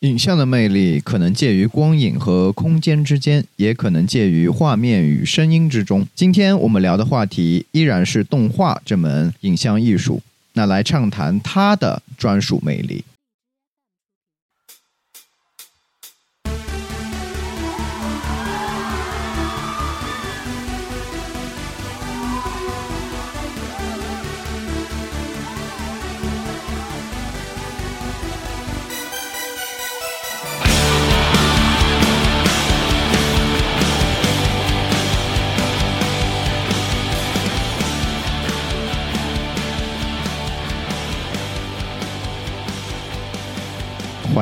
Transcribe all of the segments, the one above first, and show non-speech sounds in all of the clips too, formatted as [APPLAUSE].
影像的魅力可能介于光影和空间之间，也可能介于画面与声音之中。今天我们聊的话题依然是动画这门影像艺术，那来畅谈它的专属魅力。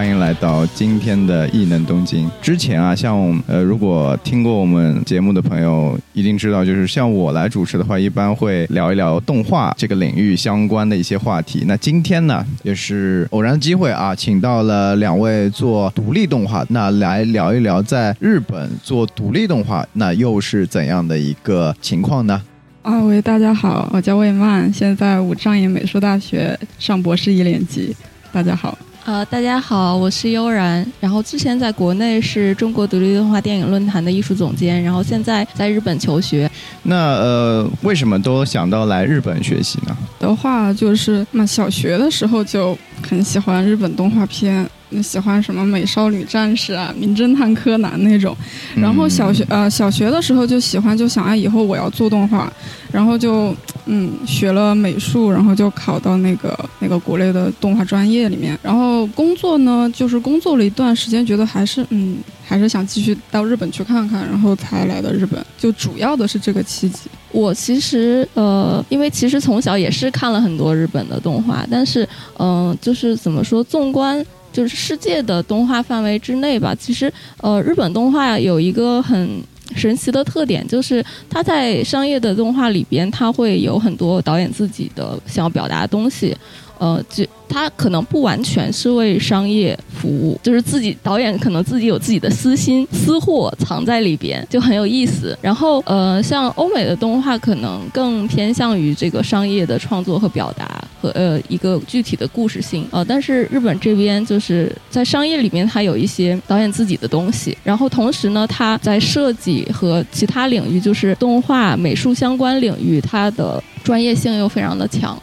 欢迎来到今天的异能东京。之前啊，像呃，如果听过我们节目的朋友，一定知道，就是像我来主持的话，一般会聊一聊动画这个领域相关的一些话题。那今天呢，也是偶然机会啊，请到了两位做独立动画，那来聊一聊在日本做独立动画，那又是怎样的一个情况呢？啊，喂，大家好，我叫魏曼，现在武藏野美术大学上博士一年级。大家好。呃，大家好，我是悠然。然后之前在国内是中国独立动画电影论坛的艺术总监，然后现在在日本求学。那呃，为什么都想到来日本学习呢？的话就是那小学的时候就很喜欢日本动画片。喜欢什么美少女战士啊、名侦探柯南那种，然后小学呃小学的时候就喜欢，就想啊以后我要做动画，然后就嗯学了美术，然后就考到那个那个国内的动画专业里面，然后工作呢就是工作了一段时间，觉得还是嗯还是想继续到日本去看看，然后才来的日本，就主要的是这个契机。我其实呃因为其实从小也是看了很多日本的动画，但是嗯就是怎么说，纵观。就是世界的动画范围之内吧，其实，呃，日本动画有一个很神奇的特点，就是它在商业的动画里边，它会有很多导演自己的想要表达的东西，呃，就。它可能不完全是为商业服务，就是自己导演可能自己有自己的私心私货藏在里边，就很有意思。然后呃，像欧美的动画可能更偏向于这个商业的创作和表达和呃一个具体的故事性呃，但是日本这边就是在商业里面，它有一些导演自己的东西。然后同时呢，它在设计和其他领域，就是动画美术相关领域，它的专业性又非常的强。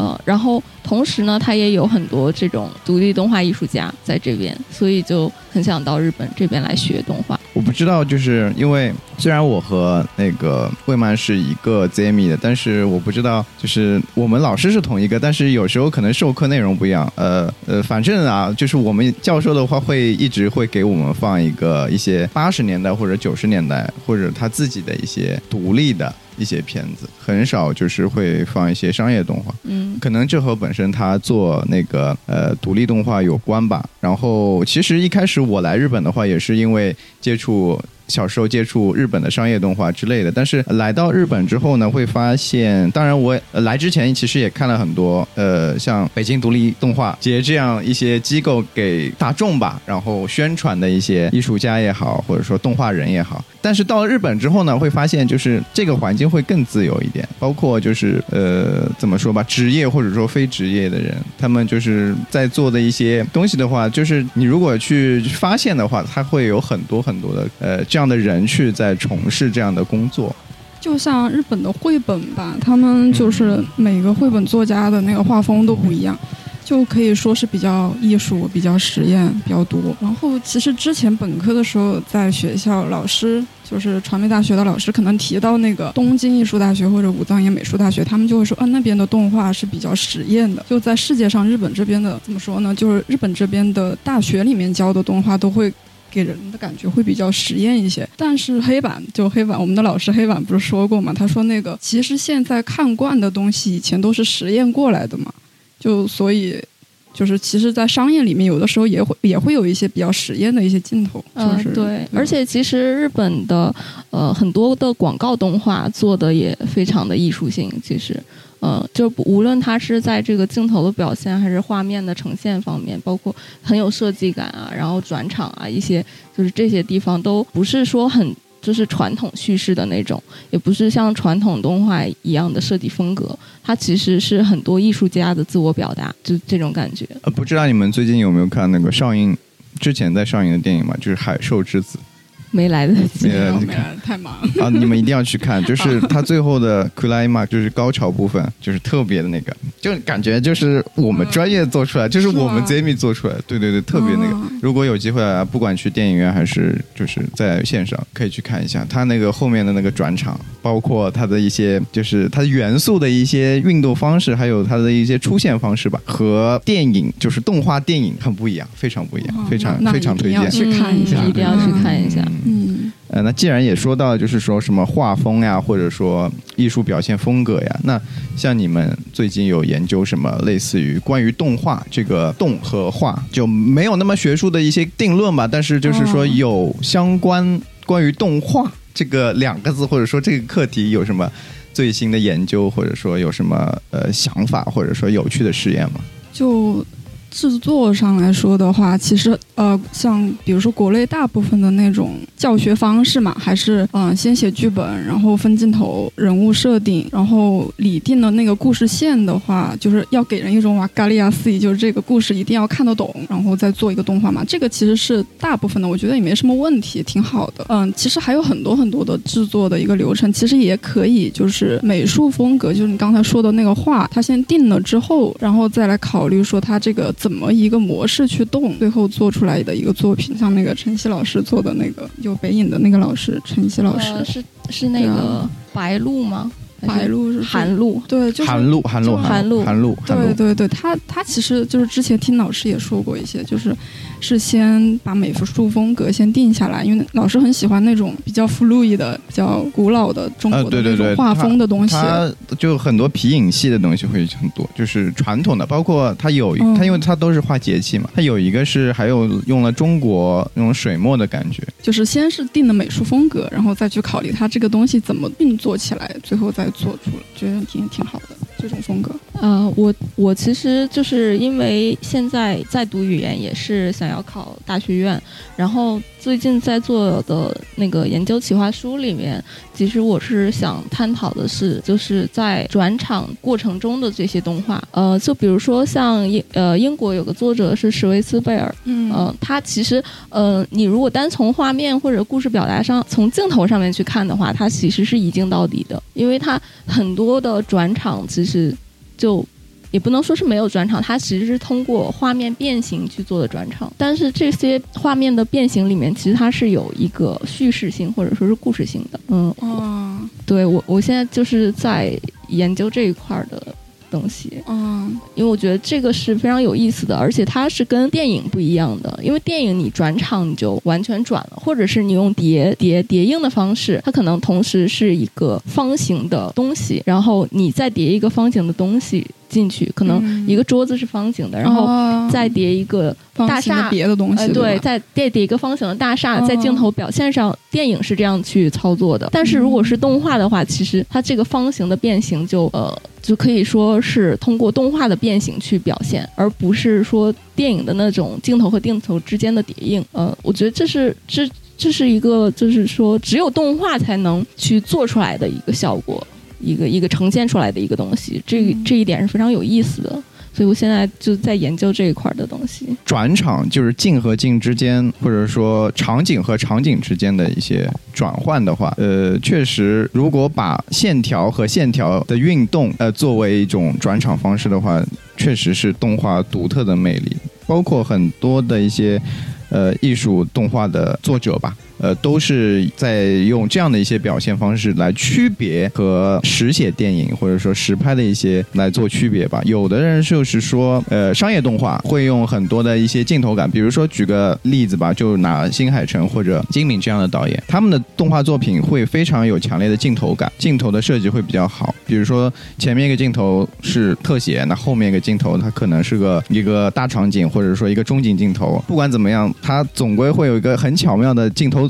呃，然后同时呢，他也有很多这种独立动画艺术家在这边，所以就很想到日本这边来学动画。我不知道，就是因为虽然我和那个惠曼是一个 ZMI 的，但是我不知道，就是我们老师是同一个，但是有时候可能授课内容不一样。呃呃，反正啊，就是我们教授的话会一直会给我们放一个一些八十年代或者九十年代或者他自己的一些独立的。一些片子很少，就是会放一些商业动画，嗯，可能这和本身他做那个呃独立动画有关吧。然后其实一开始我来日本的话，也是因为接触。小时候接触日本的商业动画之类的，但是来到日本之后呢，会发现，当然我来之前其实也看了很多，呃，像北京独立动画节这样一些机构给大众吧，然后宣传的一些艺术家也好，或者说动画人也好。但是到了日本之后呢，会发现就是这个环境会更自由一点，包括就是呃怎么说吧，职业或者说非职业的人，他们就是在做的一些东西的话，就是你如果去发现的话，他会有很多很多的呃这样。这样的人去在从事这样的工作，就像日本的绘本吧，他们就是每个绘本作家的那个画风都不一样，就可以说是比较艺术、比较实验比较多。然后其实之前本科的时候，在学校老师就是传媒大学的老师，可能提到那个东京艺术大学或者武藏野美术大学，他们就会说，啊，那边的动画是比较实验的。就在世界上，日本这边的怎么说呢？就是日本这边的大学里面教的动画都会。给人的感觉会比较实验一些，但是黑板就黑板，我们的老师黑板不是说过吗？他说那个其实现在看惯的东西，以前都是实验过来的嘛，就所以就是其实，在商业里面，有的时候也会也会有一些比较实验的一些镜头。嗯，对，而且其实日本的呃很多的广告动画做的也非常的艺术性，其实。呃，就无论它是在这个镜头的表现，还是画面的呈现方面，包括很有设计感啊，然后转场啊，一些就是这些地方都不是说很就是传统叙事的那种，也不是像传统动画一样的设计风格，它其实是很多艺术家的自我表达，就这种感觉。呃，不知道你们最近有没有看那个上映之前在上映的电影嘛，就是《海兽之子》。没来得及，没来得及。看太忙。啊，你们一定要去看，就是它最后的 climax，就是高潮部分，就是特别的那个，就感觉就是我们专业做出来，就是我们 Jamie 做出来，对对对，特别那个。如果有机会啊，不管去电影院还是就是在线上，可以去看一下它那个后面的那个转场，包括它的一些就是它元素的一些运动方式，还有它的一些出现方式吧，和电影就是动画电影很不一样，非常不一样，非常非常推荐，去看一下，一定要去看一下。嗯，呃，那既然也说到，就是说什么画风呀，或者说艺术表现风格呀，那像你们最近有研究什么类似于关于动画这个动和画，就没有那么学术的一些定论吧？但是就是说有相关关于动画这个两个字，或者说这个课题有什么最新的研究，或者说有什么呃想法，或者说有趣的实验吗？就。制作上来说的话，其实呃，像比如说国内大部分的那种教学方式嘛，还是嗯，先写剧本，然后分镜头、人物设定，然后拟定的那个故事线的话，就是要给人一种瓦嘎利亚斯，就是这个故事一定要看得懂，然后再做一个动画嘛。这个其实是大部分的，我觉得也没什么问题，挺好的。嗯，其实还有很多很多的制作的一个流程，其实也可以就是美术风格，就是你刚才说的那个画，它先定了之后，然后再来考虑说它这个。怎么一个模式去动，最后做出来的一个作品，像那个陈曦老师做的那个，有北影的那个老师陈曦老师，是是那个白鹿吗？白鹿是寒露，对，就是寒露，寒露，寒露，寒露，对对对，他他其实就是之前听老师也说过一些，就是是先把美术风格先定下来，因为老师很喜欢那种比较 fluid 的、比较古老的中国的那种画风的东西。他就很多皮影戏的东西会很多，就是传统的，包括他有他，因为他都是画节气嘛，他有一个是还有用了中国那种水墨的感觉，就是先是定的美术风格，然后再去考虑他这个东西怎么运作起来，最后再。做出了，觉得挺挺好的这种风格。呃，我我其实就是因为现在在读语言，也是想要考大学院，然后最近在做的那个研究企划书里面，其实我是想探讨的是，就是在转场过程中的这些动画。呃，就比如说像英呃英国有个作者是史维斯贝尔，嗯，他其实呃你如果单从画面或者故事表达上，从镜头上面去看的话，他其实是一镜到底的，因为他很多的转场其实。就也不能说是没有转场，它其实是通过画面变形去做的转场。但是这些画面的变形里面，其实它是有一个叙事性或者说是故事性的。嗯，哦，对我我现在就是在研究这一块的。东西，嗯，因为我觉得这个是非常有意思的，而且它是跟电影不一样的。因为电影你转场你就完全转了，或者是你用叠叠叠映的方式，它可能同时是一个方形的东西，然后你再叠一个方形的东西。进去可能一个桌子是方形的，然后再叠一个大厦别的东西，对，再叠叠一个方形的大厦，在镜头表现上，电影是这样去操作的。但是如果是动画的话，其实它这个方形的变形就呃就可以说是通过动画的变形去表现，而不是说电影的那种镜头和镜头之间的叠映。呃，我觉得这是这这是一个就是说只有动画才能去做出来的一个效果。一个一个呈现出来的一个东西，这这一点是非常有意思的，所以我现在就在研究这一块的东西。转场就是镜和镜之间，或者说场景和场景之间的一些转换的话，呃，确实，如果把线条和线条的运动，呃，作为一种转场方式的话，确实是动画独特的魅力，包括很多的一些，呃，艺术动画的作者吧。呃，都是在用这样的一些表现方式来区别和实写电影或者说实拍的一些来做区别吧。有的人就是说，呃，商业动画会用很多的一些镜头感，比如说举个例子吧，就拿新海诚或者金敏这样的导演，他们的动画作品会非常有强烈的镜头感，镜头的设计会比较好。比如说前面一个镜头是特写，那后面一个镜头它可能是个一个大场景或者说一个中景镜头，不管怎么样，它总归会有一个很巧妙的镜头。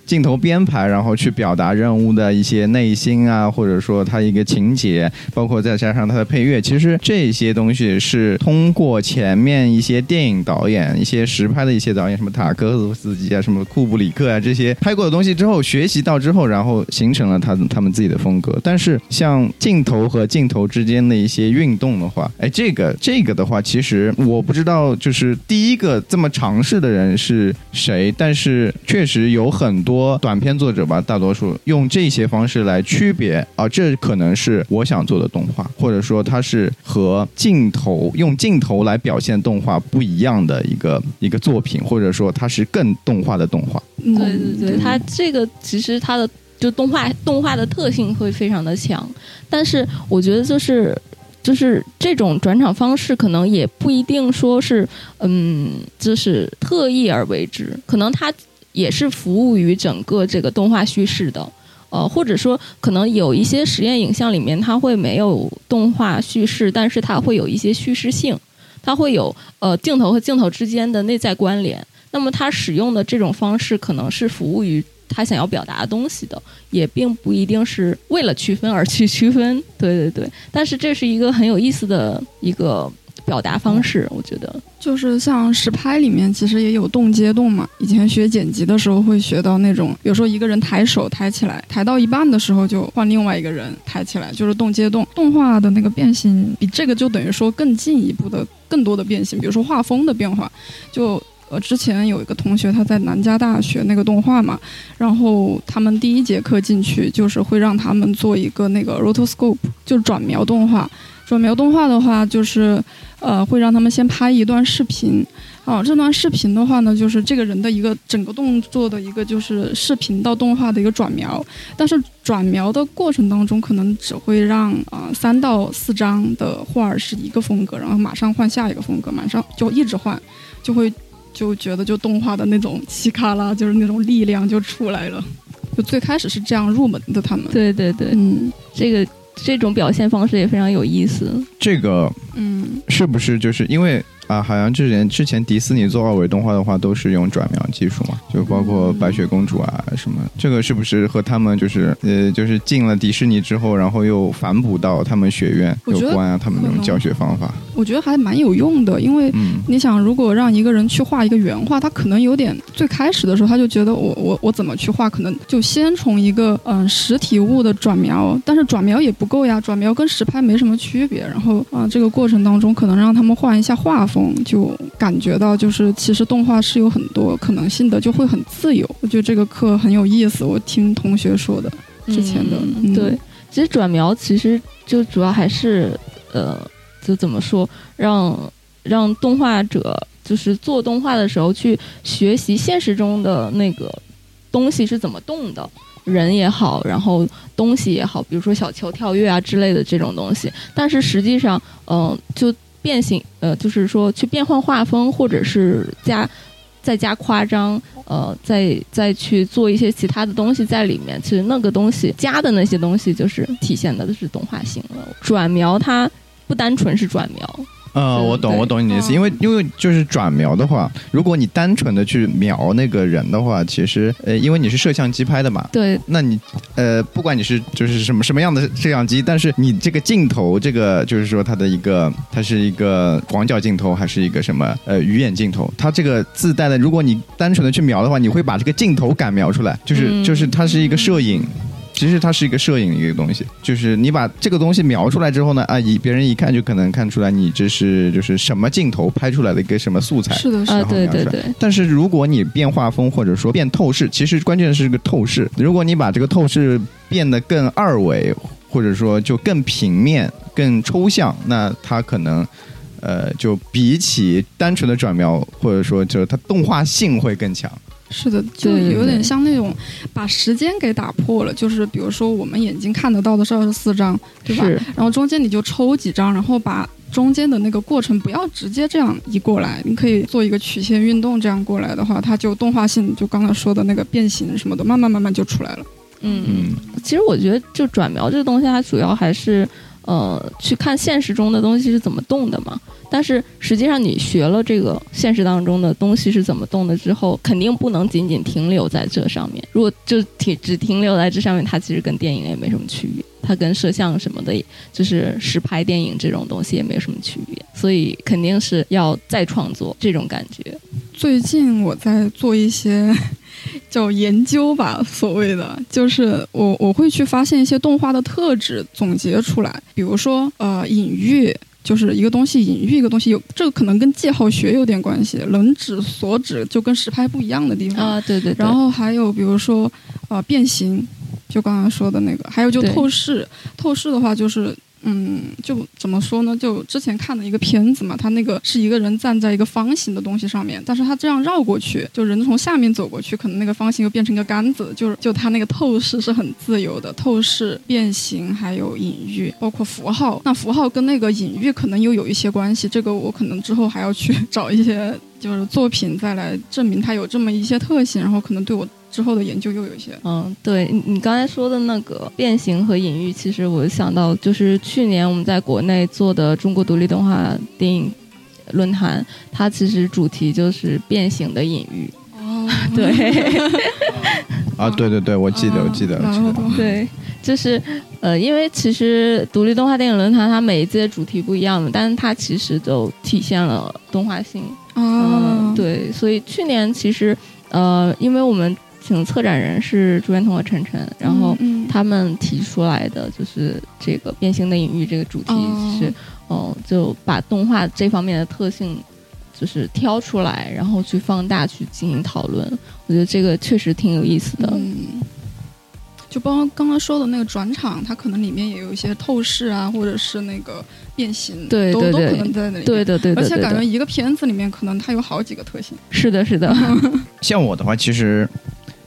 镜头编排，然后去表达人物的一些内心啊，或者说他一个情节，包括再加上他的配乐，其实这些东西是通过前面一些电影导演、一些实拍的一些导演，什么塔科夫斯基啊、什么库布里克啊这些拍过的东西之后学习到之后，然后形成了他他们自己的风格。但是像镜头和镜头之间的一些运动的话，哎，这个这个的话，其实我不知道，就是第一个这么尝试的人是谁，但是确实有很多短片作者吧，大多数用这些方式来区别啊，这可能是我想做的动画，或者说它是和镜头用镜头来表现动画不一样的一个一个作品，或者说它是更动画的动画。嗯对对对，它这个其实它的就动画动画的特性会非常的强，但是我觉得就是就是这种转场方式可能也不一定说是嗯，就是特意而为之，可能它也是服务于整个这个动画叙事的。呃，或者说，可能有一些实验影像里面它会没有动画叙事，但是它会有一些叙事性，它会有呃镜头和镜头之间的内在关联。那么它使用的这种方式可能是服务于它想要表达的东西的，也并不一定是为了区分而去区分。对对对，但是这是一个很有意思的一个表达方式，我觉得。就是像实拍里面其实也有动接动嘛，以前学剪辑的时候会学到那种，比如说一个人抬手抬起来，抬到一半的时候就换另外一个人抬起来，就是动接动。动画的那个变形比这个就等于说更进一步的更多的变形，比如说画风的变化，就。呃，之前有一个同学他在南加大学那个动画嘛，然后他们第一节课进去就是会让他们做一个那个 rotoscope，就是转描动画。转描动画的话，就是呃会让他们先拍一段视频，啊，这段视频的话呢，就是这个人的一个整个动作的一个就是视频到动画的一个转描，但是转描的过程当中，可能只会让啊、三到四张的画儿是一个风格，然后马上换下一个风格，马上就一直换，就会就觉得就动画的那种稀卡拉，就是那种力量就出来了。就最开始是这样入门的，他们。对对对，嗯这个这种表现方式也非常有意思。这个嗯，是不是就是因为啊？好像之前之前迪士尼做二维动画的话，都是用转描技术嘛，就包括白雪公主啊什么。这个是不是和他们就是呃，就是进了迪士尼之后，然后又反哺到他们学院有关啊？他们那种教学方法？我觉得还蛮有用的，因为嗯你想，如果让一个人去画一个原画，他可能有点最开始的时候他就觉得我我我怎么去画，可能就先从一个嗯实体物的转描，但是转描也不够呀，转描跟实拍没什么区别。然后啊、这个过程当中可能让他们换一下画风，就感觉到就是其实动画是有很多可能性的，就会很自由。我觉得这个课很有意思，我听同学说的。之前的嗯对，其实转描其实就主要还是呃，就怎么说，让让动画者就是做动画的时候去学习现实中的那个东西是怎么动的。人也好，然后东西也好，比如说小球跳跃啊之类的这种东西，但是实际上，嗯、就变形，呃，就是说去变换画风，或者是加再加夸张，呃，再再去做一些其他的东西在里面。其实那个东西加的那些东西，就是体现的是动画性了。转描它不单纯是转描，呃，我懂，我懂你的意思，嗯。因为因为就是转描的话，如果你单纯的去描那个人的话，其实呃，因为你是摄像机拍的嘛，对。那你呃，不管你是就是什么什么样的摄像机，但是你这个镜头，这个就是说它的一个，它是一个广角镜头还是一个什么呃鱼眼镜头，它这个自带的，如果你单纯的去描的话，你会把这个镜头感描出来，就是、嗯。就是它是一个摄影。其实它是一个摄影的一个东西，就是你把这个东西描出来之后呢，啊，一别人一看就可能看出来你这是就是什么镜头拍出来的一个什么素材。是的，是啊，的。对对对，但是如果你变画风或者说变透视，其实关键是个透视。如果你把这个透视变得更二维，或者说就更平面、更抽象，那它可能。呃，就比起单纯的转描，或者说就是它动画性会更强。是的，就有点像那种把时间给打破了，就是比如说我们眼睛看得到的是二十四张，对吧？然后中间你就抽几张，然后把中间的那个过程不要直接这样移过来，你可以做一个曲线运动，这样过来的话，它就动画性，就刚才说的那个变形什么的，慢慢慢慢就出来了。嗯。嗯，其实我觉得，就转描这个东西，它主要还是，呃去看现实中的东西是怎么动的嘛。但是实际上，你学了这个现实当中的东西是怎么动的之后，肯定不能仅仅停留在这上面。如果就停只停留在这上面，它其实跟电影也没什么区别，它跟摄像什么的，就是实拍电影这种东西也没有什么区别。所以肯定是要再创作这种感觉。最近我在做一些叫研究吧，所谓的就是我我会去发现一些动画的特质，总结出来，比如说呃隐喻。就是一个东西隐喻一个东西，有这个可能跟记号学有点关系，能指所指就跟实拍不一样的地方啊，对对。然后还有比如说，呃，变形，就刚刚说的那个，还有就透视，透视的话就是。嗯，就怎么说呢？就之前看的一个片子嘛，他那个是一个人站在一个方形的东西上面，但是他这样绕过去，就人从下面走过去，可能那个方形又变成一个杆子，就是就他那个透视是很自由的，透视、变形还有隐喻，包括符号。那符号跟那个隐喻可能又有一些关系，这个我可能之后还要去 [LAUGHS] 找一些就是作品再来证明它有这么一些特性，然后可能对我。之后的研究又有一些，嗯，对你你刚才说的那个变形和隐喻，其实我想到就是去年我们在国内做的中国独立动画电影论坛，它其实主题就是变形的隐喻。[LAUGHS] 哦，[LAUGHS] 对，啊，对对对，我记得，我记得，记得，对，就是呃，因为其实独立动画电影论坛它每一届主题不一样的，但是它其实都体现了动画性。啊，对，所以去年其实呃，因为我们请策展人是朱元彤和晨晨，然后他们提出来的就是这个变形的隐喻这个主题，其实，哦，就把动画这方面的特性就是挑出来，然后去放大去进行讨论。我觉得这个确实挺有意思的。嗯，就包括刚刚说的那个转场，它可能里面也有一些透视啊，或者是那个变形，对对对，都可能在那里。对的对的，而且感觉一个片子里面可能它有好几个特性。是的，是的。[LAUGHS] 像我的话，其实。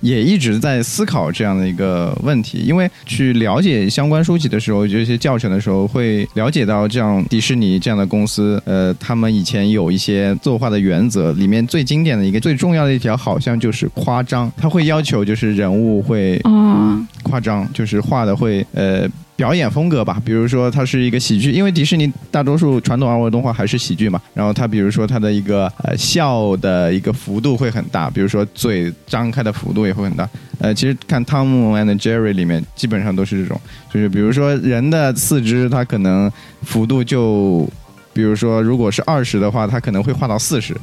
也一直在思考这样的一个问题，因为去了解相关书籍的时候，就一些教程的时候，会了解到这样迪士尼这样的公司，呃，他们以前有一些作画的原则，里面最经典的一个、最重要的一条，好像就是夸张，他会要求就是人物会啊夸张，就是画的会呃。表演风格吧，比如说它是一个喜剧，因为迪士尼大多数传统二维动画还是喜剧嘛。然后它比如说它的一个呃笑的一个幅度会很大，比如说嘴张开的幅度也会很大。呃，其实看《汤姆 and Jerry》里面基本上都是这种，就是比如说人的四肢它可能幅度就，比如说如果是二十的话，它可能会画到四十，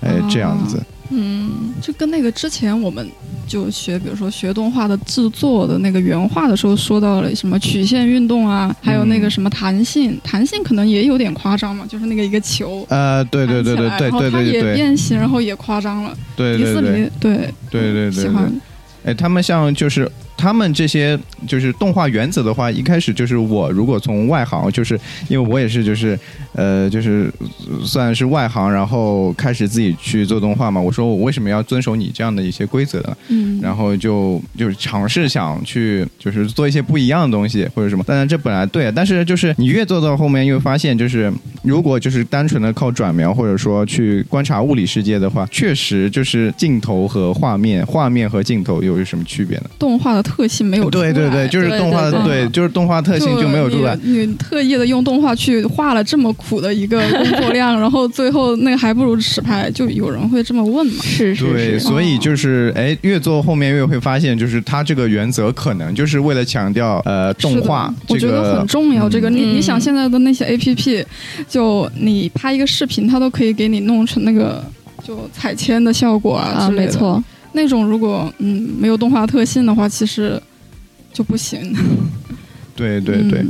哎这样子。嗯，就跟那个之前我们就学，比如说学动画的制作的那个原画的时候，说到了什么曲线运动啊，还有那个什么弹性，弹性可能也有点夸张嘛，就是那个一个球，呃，对对对对对对对，然后它也变形，然后也夸张了，对对对对对对对，喜欢，哎，他们像就是。他们这些就是动画原则的话，一开始就是我如果从外行，就是因为我也是就是呃就是算是外行，然后开始自己去做动画嘛。我说我为什么要遵守你这样的一些规则呢？嗯，然后就就是尝试想去就是做一些不一样的东西或者什么。当然这本来对，但是就是你越做到后面，又发现就是如果就是单纯的靠转描或者说去观察物理世界的话，确实就是镜头和画面，画面和镜头又有什么区别呢？动画的。特性没有对对对，就是动画对，就是动画特性就没有出来。你特意的用动画去画了这么苦的一个工作量，[LAUGHS] 然后最后那还不如实拍，就有人会这么问嘛？是是。对，所以就是哎，越做后面越会发现，就是它这个原则可能就是为了强调呃动画，我觉得很重要。这个你你想现在的那些 A P P，就你拍一个视频，它都可以给你弄成那个就彩铅的效果啊之类的。没错。那种如果嗯没有动画特性的话，其实就不行。对对对，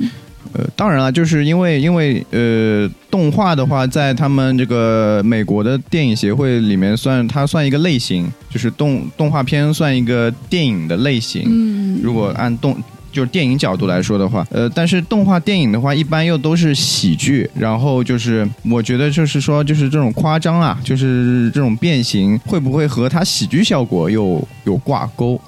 呃，当然了，就是因为因为呃，动画的话，在他们这个美国的电影协会里面算它算一个类型，就是动动画片算一个电影的类型。嗯，如果按动。就是电影角度来说的话，呃，但是动画电影的话，一般又都是喜剧，然后就是我觉得就是说，就是这种夸张啊，就是这种变形，会不会和它喜剧效果又有挂钩？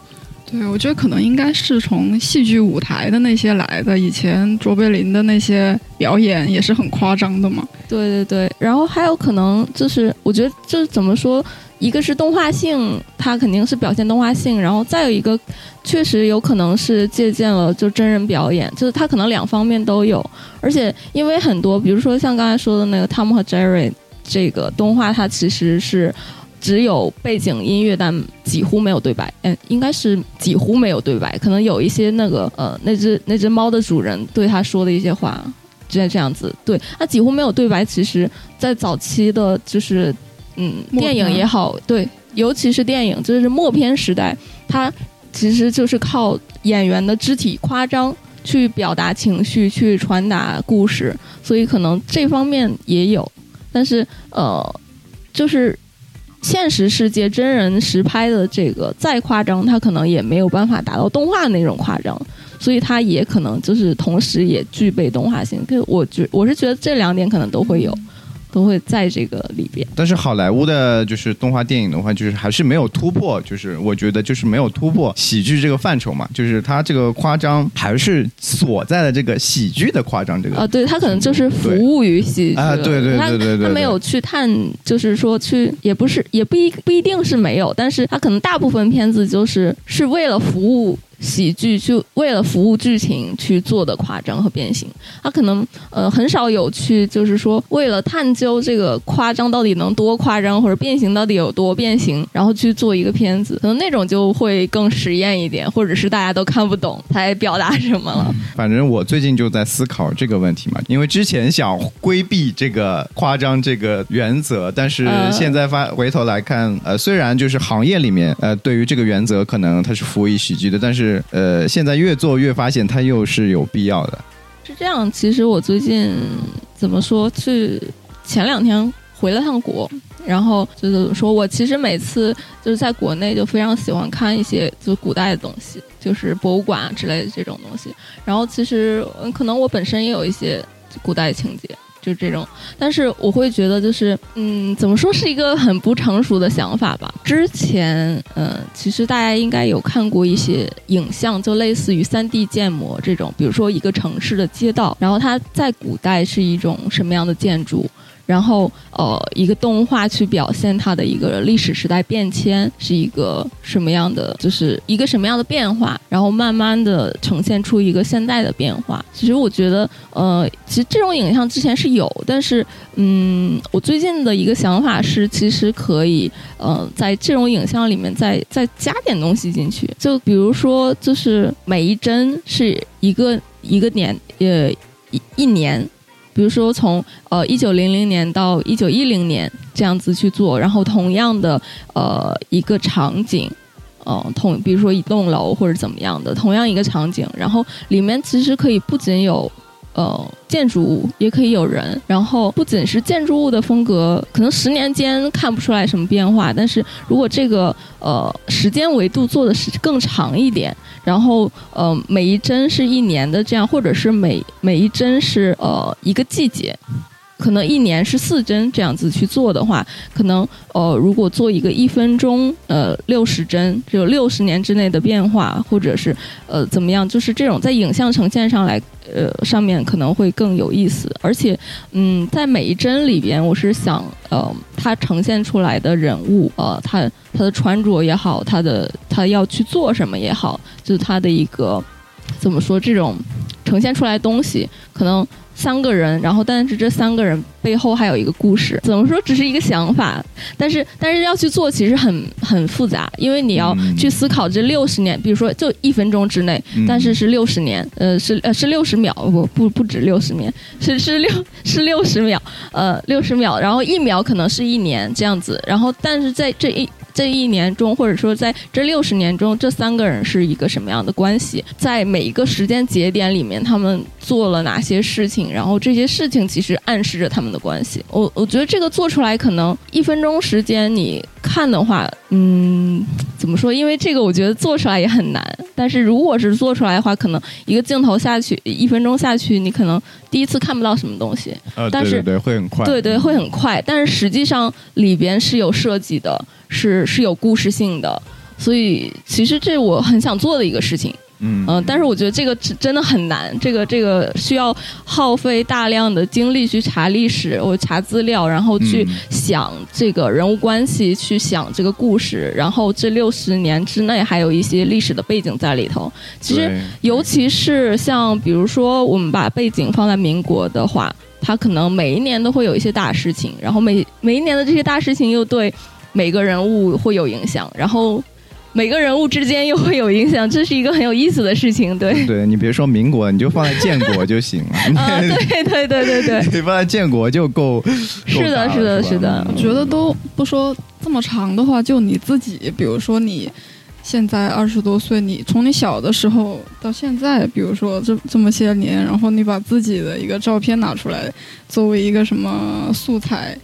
对，我觉得可能应该是从戏剧舞台的那些来的。以前卓别林的那些表演也是很夸张的嘛。对对对，然后还有可能就是，我觉得就是怎么说，一个是动画性，它肯定是表现动画性，然后再有一个，确实有可能是借鉴了就真人表演，就是它可能两方面都有。而且因为很多，比如说像刚才说的那个《汤姆和 Jerry》这个动画，它其实是只有背景音乐，但几乎没有对白。嗯，应该是几乎没有对白，可能有一些那个呃，那只那只猫的主人对他说的一些话。这这样子，对，它几乎没有对白。其实，在早期的，就是嗯，电影也好，对，尤其是电影，就是默片时代，它其实就是靠演员的肢体夸张去表达情绪，去传达故事。所以可能这方面也有，但是呃，就是现实世界真人实拍的这个再夸张，它可能也没有办法达到动画那种夸张。所以它也可能就是同时也具备动画性，就我觉我是觉得这两点可能都会有。都会在这个里边，但是好莱坞的就是动画电影的话，就是还是没有突破，就是我觉得就是没有突破喜剧这个范畴嘛，就是它这个夸张还是锁在了这个喜剧的夸张这个啊，对，它可能就是服务于喜剧啊，对对对对对，它没有去探，就是说去也不是也不一不一定是没有，但是它可能大部分片子就是是为了服务。喜剧就为了服务剧情去做的夸张和变形，他可能呃很少有去就是说为了探究这个夸张到底能多夸张或者变形到底有多变形，然后去做一个片子，可能那种就会更实验一点，或者是大家都看不懂才表达什么了。反正我最近就在思考这个问题嘛，因为之前想规避这个夸张这个原则，但是现在发回头来看，呃，虽然就是行业里面呃对于这个原则可能它是服务于喜剧的，但是。是呃，现在越做越发现它又是有必要的。是这样，其实我最近怎么说？去前两天回了趟国，然后就是说我其实每次就是在国内就非常喜欢看一些就古代的东西，就是博物馆之类的这种东西。然后其实可能我本身也有一些古代情节。就这种，但是我会觉得，就是嗯，怎么说是一个很不成熟的想法吧。之前，嗯，其实大家应该有看过一些影像，就类似于三 D 建模这种，比如说一个城市的街道，然后它在古代是一种什么样的建筑。然后，呃，一个动画去表现它的一个历史时代变迁是一个什么样的，就是一个什么样的变化，然后慢慢的呈现出一个现代的变化。其实我觉得，呃，其实这种影像之前是有，但是，嗯，我最近的一个想法是，其实可以，呃，在这种影像里面再再加点东西进去，就比如说，就是每一帧是一个一个年，呃，一一年。比如说，从呃一九零零年到一九一零年这样子去做，然后同样的呃一个场景，嗯，同比如说一栋楼或者怎么样的，同样一个场景，然后里面其实可以不仅有。呃，建筑物也可以有人，然后不仅是建筑物的风格，可能十年间看不出来什么变化，但是如果这个呃时间维度做的是更长一点，然后呃每一帧是一年的这样，或者是每每一帧是呃一个季节。可能一年是四帧这样子去做的话，可能呃，如果做一个一分钟呃六十帧，只有六十年之内的变化，或者是呃怎么样，就是这种在影像呈现上来呃上面可能会更有意思。而且嗯，在每一帧里边，我是想呃，它呈现出来的人物呃，他他的穿着也好，他的他要去做什么也好，就是他的一个怎么说这种呈现出来东西可能。三个人，然后但是这三个人背后还有一个故事。怎么说？只是一个想法，但是但是要去做，其实很很复杂，因为你要去思考这六十年，比如说就一分钟之内，但是是六十年，呃，是呃是六十秒，不不不止六十年，是是六是六十秒，呃六十秒，然后一秒可能是一年这样子，然后但是在这一。这一年中，或者说在这六十年中，这三个人是一个什么样的关系？在每一个时间节点里面，他们做了哪些事情？然后这些事情其实暗示着他们的关系。我我觉得这个做出来可能一分钟时间你看的话，嗯，怎么说？因为这个我觉得做出来也很难。但是如果是做出来的话，可能一个镜头下去，一分钟下去，你可能第一次看不到什么东西。呃，对对对，会很快。对对，会很快。但是实际上里边是有设计的。是是有故事性的，所以其实这我很想做的一个事情，嗯。嗯，但是我觉得这个真真的很难，这个这个需要耗费大量的精力去查历史，我查资料，然后去嗯。想这个人物关系，去想这个故事，然后这六十年之内还有一些历史的背景在里头。其实尤其是像比如说我们把背景放在民国的话，它可能每一年都会有一些大事情，然后每每一年的这些大事情又对每个人物会有影响，然后每个人物之间又会有影响，这是一个很有意思的事情，对。对你别说民国，你就放在建国就行了。[LAUGHS] 啊，对对对对对，你放在建国就够。是的是的是的我觉得都不说这么长的话，就你自己，比如说你现在二十多岁，你从你小的时候到现在，比如说这这么些年，然后你把自己的一个照片拿出来作为一个什么素材，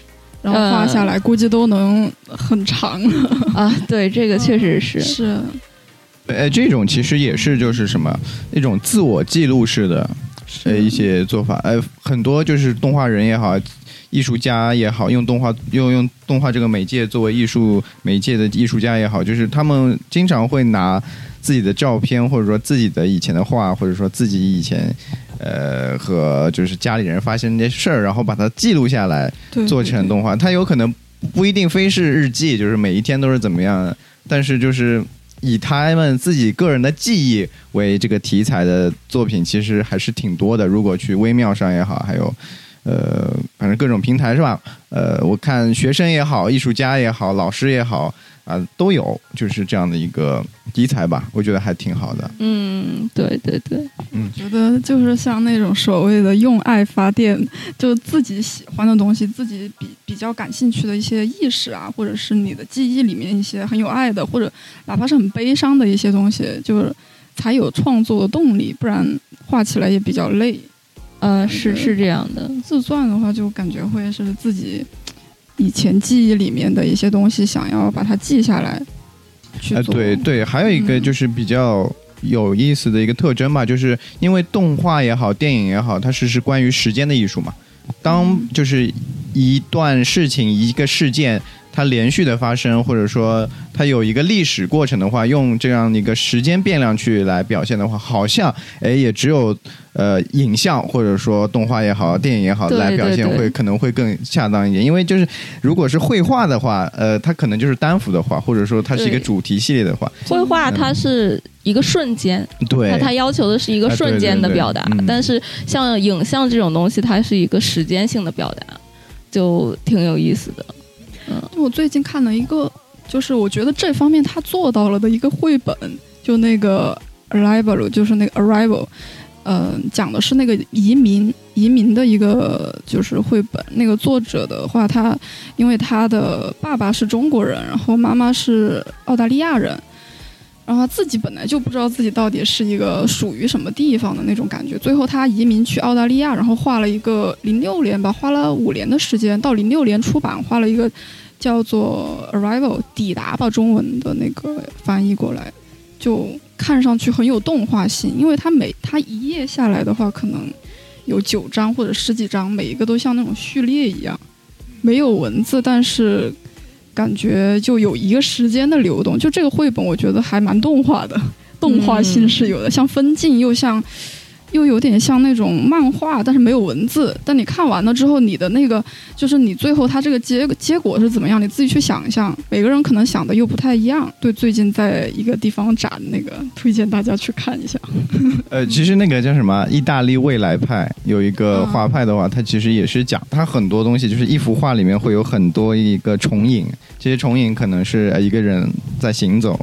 然后画下来，估计都能很长。[LAUGHS] 啊，对，这个确实是，是，呃，这种其实也是就是什么那种自我记录式的呃一些做法，呃，很多就是动画人也好，艺术家也好，用动画用用动画这个媒介作为艺术媒介的艺术家也好，就是他们经常会拿自己的照片，或者说自己的以前的画，或者说自己以前呃和就是家里人发生那些事儿，然后把它记录下来，做成动画，它有可能不一定非是日记，就是每一天都是怎么样，但是就是以他们自己个人的记忆为这个题材的作品，其实还是挺多的。如果去微妙上也好，还有呃，反正各种平台是吧？呃，我看学生也好，艺术家也好，老师也好啊、都有，就是这样的一个题材吧，我觉得还挺好的。嗯，对对对，嗯觉得就是像那种所谓的用爱发电，就自己喜欢的东西，自己比比较感兴趣的一些意识啊，或者是你的记忆里面一些很有爱的，或者哪怕是很悲伤的一些东西，就是才有创作的动力，不然画起来也比较累。呃，是是这样的，自传的话，就感觉会是自己以前记忆里面的一些东西，想要把它记下来去呃，做。对对，还有一个嗯就是比较有意思的一个特征吧，就是因为动画也好，电影也好，它是是关于时间的艺术嘛。当嗯就是一段事情、一个事件，它连续的发生，或者说它有一个历史过程的话，用这样一个时间变量去来表现的话，好像哎也只有呃影像或者说动画也好、电影也好来表现会可能会更恰当一点，因为就是如果是绘画的话，呃，它可能就是单幅的画，或者说它是一个主题系列的话，绘画它是一个瞬间，对。它它要求的是一个瞬间的对对表达，嗯但是像影像这种东西，它是一个时间性的表达，就挺有意思的。我最近看了一个，就是我觉得这方面他做到了的一个绘本，就那个 Arrival，就是那个 Arrival，呃，讲的是那个移民移民的一个就是绘本。那个作者的话，他因为他的爸爸是中国人，然后妈妈是澳大利亚人。然后他自己本来就不知道自己到底是一个属于什么地方的那种感觉，最后他移民去澳大利亚，然后画了一个零六年吧，花了五年的时间，到零六年出版，画了一个叫做 Arrival 抵达吧，中文的那个翻译过来，就看上去很有动画性，因为它每它一页下来的话，可能有九张或者十几张，每一个都像那种序列一样，没有文字，但是感觉就有一个时间的流动。就这个绘本，我觉得还蛮动画的，动画性是有的，像分镜又像。又有点像那种漫画，但是没有文字。但你看完了之后，你的那个就是你最后它这个结结果是怎么样，你自己去想一想。每个人可能想的又不太一样。对，最近在一个地方展那个，[LAUGHS] 推荐大家去看一下。呃，其实那个叫什么？意大利未来派有一个画派的话，它其实也是讲它很多东西，就是一幅画里面会有很多一个重影，这些重影可能是呃一个人在行走，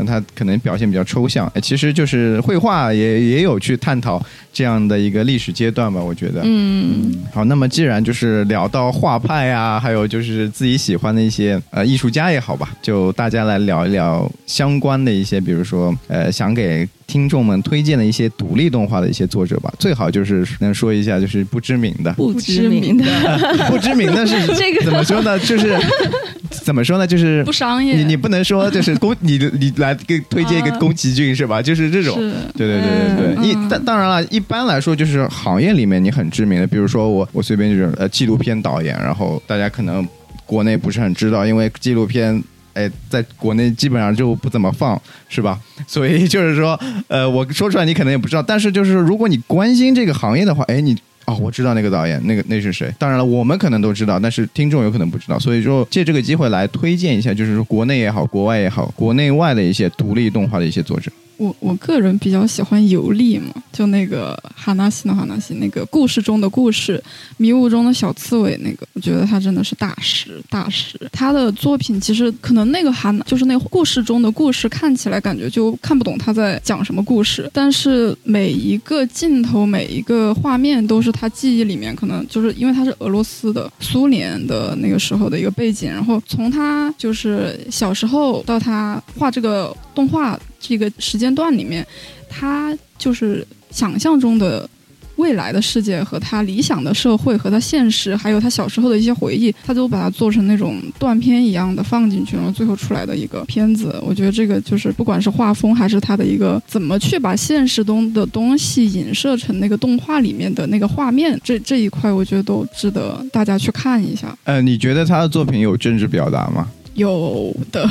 那它可能表现比较抽象。哎，其实就是绘画也也有去探讨这样的一个历史阶段吧，我觉得。嗯，好，那么既然就是聊到画派啊，还有就是自己喜欢的一些呃艺术家也好吧，就大家来聊一聊相关的一些，比如说呃想给听众们推荐的一些独立动画的一些作者吧，最好就是能说一下就是不知名的，不知名的，[LAUGHS] 不知名的是 [LAUGHS] 这个怎么说呢？就是 [LAUGHS] 怎么说呢？就是不商业，你你不能说就是宫你你来给推荐一个啊宫崎骏是吧？就是这种。对对对对对，嗯一嗯当当然了，一般来说就是行业里面你很知名的，比如说我我随便就是呃纪录片导演，然后大家可能国内不是很知道，因为纪录片哎，在国内基本上就不怎么放，是吧？[LAUGHS] 所以就是说，呃，我说出来你可能也不知道，但是就是如果你关心这个行业的话，哎，你。哦，我知道那个导演，那个那是谁？当然了，我们可能都知道，但是听众有可能不知道，所以说借这个机会来推荐一下，就是说国内也好，国外也好，国内外的一些独立动画的一些作者。我我个人比较喜欢游历嘛，就那个哈纳西的哈纳西，那个故事中的故事，迷雾中的小刺猬，那个我觉得他真的是大师大师。他的作品其实可能那个哈就是那故事中的故事看起来感觉就看不懂他在讲什么故事，但是每一个镜头每一个画面都是他记忆里面可能就是因为他是俄罗斯的苏联的那个时候的一个背景，然后从他就是小时候到他画这个动画。这个时间段里面，他就是想象中的未来的世界和他理想的社会和他现实，还有他小时候的一些回忆，他都把它做成那种断片一样的放进去，然后最后出来的一个片子。我觉得这个就是不管是画风还是他的一个怎么去把现实中的东西影射成那个动画里面的那个画面，这这一块我觉得都值得大家去看一下。呃，你觉得他的作品有政治表达吗？有的，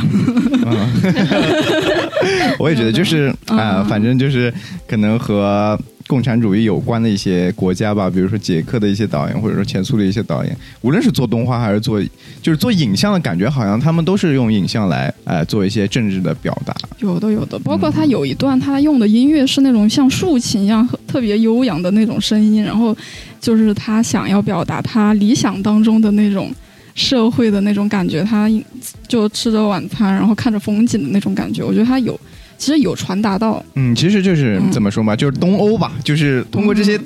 [LAUGHS] 我也觉得就是啊，反正就是可能和共产主义有关的一些国家吧，比如说捷克的一些导演，或者说前苏的一些导演，无论是做动画还是做就是做影像的感觉，好像他们都是用影像来呃做一些政治的表达。有的，有的，包括他有一段他用的音乐是那种像竖琴一样特别悠扬的那种声音，然后就是他想要表达他理想当中的那种。社会的那种感觉，他就吃着晚餐，然后看着风景的那种感觉，我觉得他有，其实有传达到。嗯，其实就是怎么说嘛，就是东欧吧，就是通过这些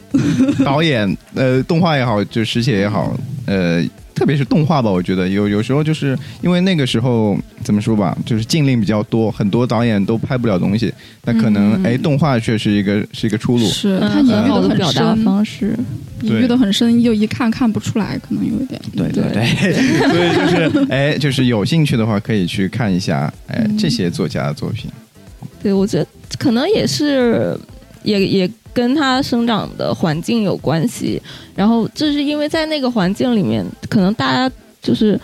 导演，呃，动画也好，就实写也好，呃。特别是动画吧，我觉得有有时候就是因为那个时候怎么说吧，就是禁令比较多，很多导演都拍不了东西，那可能哎，动画却是一个是一个出路。是他隐喻的表达方式，隐喻的很深，又一看看不出来，可能有一点。对对对，[LAUGHS] 所以就是哎，[LAUGHS] 就是有兴趣的话可以去看一下哎这些作家的作品。对，我觉得可能也是，也也。跟他生长的环境有关系，然后就是因为在那个环境里面，可能大家就是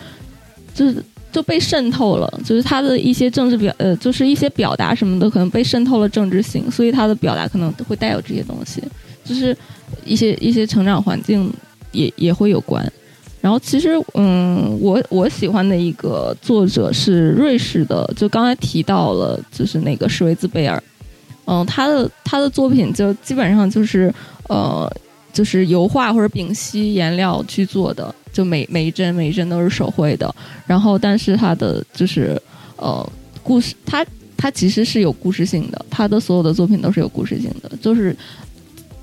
就是就被渗透了，就是他的一些政治表呃，就是一些表达什么的，可能被渗透了政治性，所以他的表达可能会带有这些东西，就是一些一些成长环境也也会有关。然后其实嗯，我我喜欢的一个作者是瑞士的，就刚才提到了，就是那个施维兹贝尔。嗯，他的他的作品就基本上就是呃，就是油画或者丙烯颜料去做的，就每每一帧每一帧都是手绘的。然后，但是他的就是呃故事，他他其实是有故事性的，他的所有的作品都是有故事性的，就是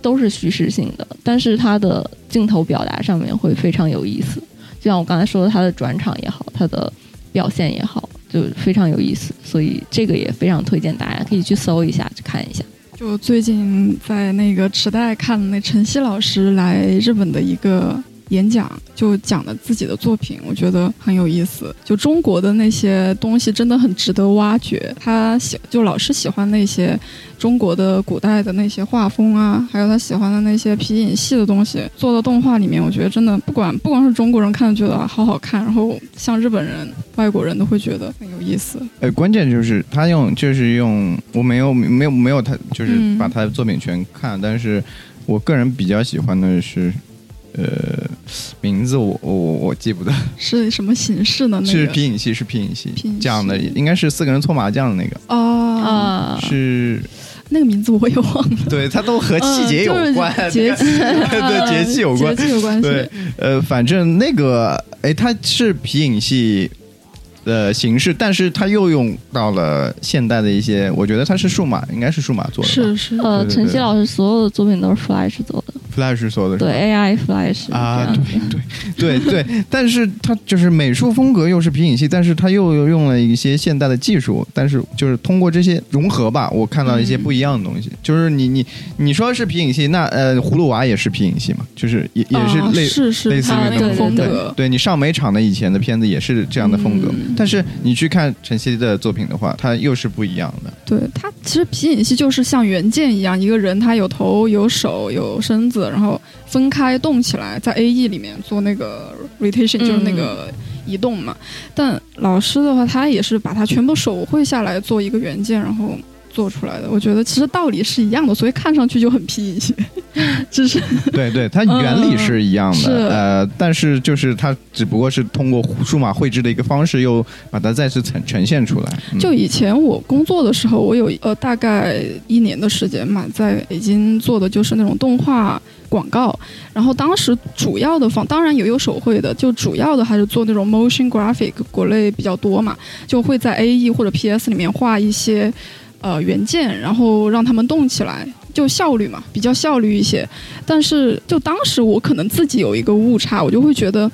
都是叙事性的。但是他的镜头表达上面会非常有意思，就像我刚才说的，他的转场也好，他的表现也好。就非常有意思，所以这个也非常推荐大家可以去搜一下，去看一下。就最近在那个池袋看那陈曦老师来日本的一个。演讲就讲了自己的作品，我觉得很有意思。就中国的那些东西真的很值得挖掘。他喜就老是喜欢那些中国的古代的那些画风啊，还有他喜欢的那些皮影戏的东西，做到动画里面，我觉得真的不管不光是中国人看觉得好好看，然后像日本人、外国人都会觉得很有意思。呃，关键就是他用就是用我没有没有没有他就是把他的作品全看，但是我个人比较喜欢的是。呃，名字我我我记不得是什么形式的？是皮影戏，是皮影戏讲的，应该是四个人搓麻将的那个哦，是那个名字我也忘了。对，它都和季节有关，节气 [LAUGHS] 对节气有关，节气有关系。对，呃，反正那个，哎，它是皮影戏。的形式，但是它又用到了现代的一些，我觉得它是数码，应该是数码做的。是是，呃，陈曦老师所有的作品都是 Flash 做的，Flash 做的，对 AI Flash 啊，对对对对，但是它就是美术风格又是皮影戏，但是它又用了一些现代的技术，但是就是通过这些融合吧，我看到一些不一样的东西。就是你你你说是皮影戏，那呃，葫芦娃也是皮影戏嘛，就是也也是类是是类似于那种风格。对你上美场的以前的片子也是这样的风格。但是你去看陈曦的作品的话，它又是不一样的。对它其实皮影戏就是像原件一样，一个人他有头有手有身子，然后分开动起来，在 A E 里面做那个 rotation，就是那个移动嘛。但老师的话，他也是把它全部手绘下来做一个原件，然后。做出来的，我觉得其实道理是一样的，所以看上去就很拼一些，[LAUGHS] 只是对对，它原理是一样是的，呃，但是就是它只不过是通过数码绘制的一个方式，又把它再次呈呈现出来。嗯就以前我工作的时候，我有呃大概一年的时间嘛，在北京做的就是那种动画广告，然后当时主要的方当然也有手绘的，就主要的还是做那种 motion graphic，国内比较多嘛，就会在 A E 或者 P S 里面画一些呃原件，然后让他们动起来。就效率嘛，比较效率一些，但是就当时我可能自己有一个误差，我就会觉得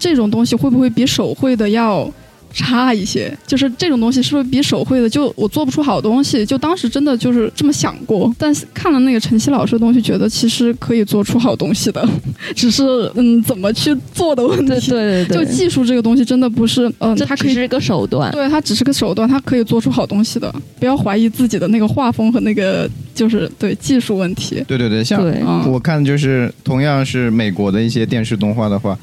这种东西会不会比手绘的要差一些，就是这种东西是不是比手绘的就我做不出好东西？就当时真的就是这么想过，但是看了那个晨曦老师的东西，觉得其实可以做出好东西的，[LAUGHS] 只是嗯怎么去做的问题。对对对，就技术这个东西真的不是嗯，它可以只是一个手段。对它只是个手段，它可以做出好东西的，不要怀疑自己的那个画风和那个就是对技术问题。对对对，像对嗯我看就是同样是美国的一些电视动画的话，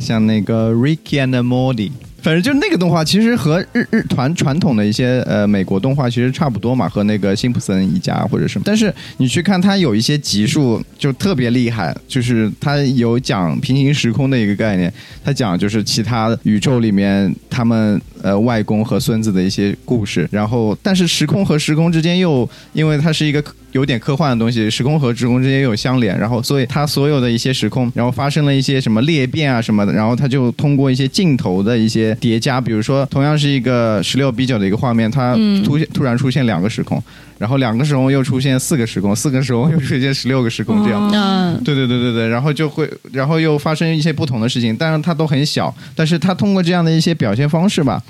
像那个 Ricky and Morty。反正就那个动画，其实和日日团传统的一些呃美国动画其实差不多嘛，和那个辛普森一家或者什么。但是你去看它有一些集数就特别厉害，就是它有讲平行时空的一个概念，它讲就是其他宇宙里面他们呃外公和孙子的一些故事，然后但是时空和时空之间又因为它是一个有点科幻的东西，时空和时空之间又有相连，然后所以它所有的一些时空，然后发生了一些什么裂变啊什么的，然后它就通过一些镜头的一些叠加，比如说同样是一个十六比九的一个画面，它嗯。突、突然出现两个时空，然后两个时空又出现四个时空，四个时空又出现十六个时空这样。对对对对对，然后就会，然后又发生一些不同的事情，但是它都很小，但是它通过这样的一些表现方式吧，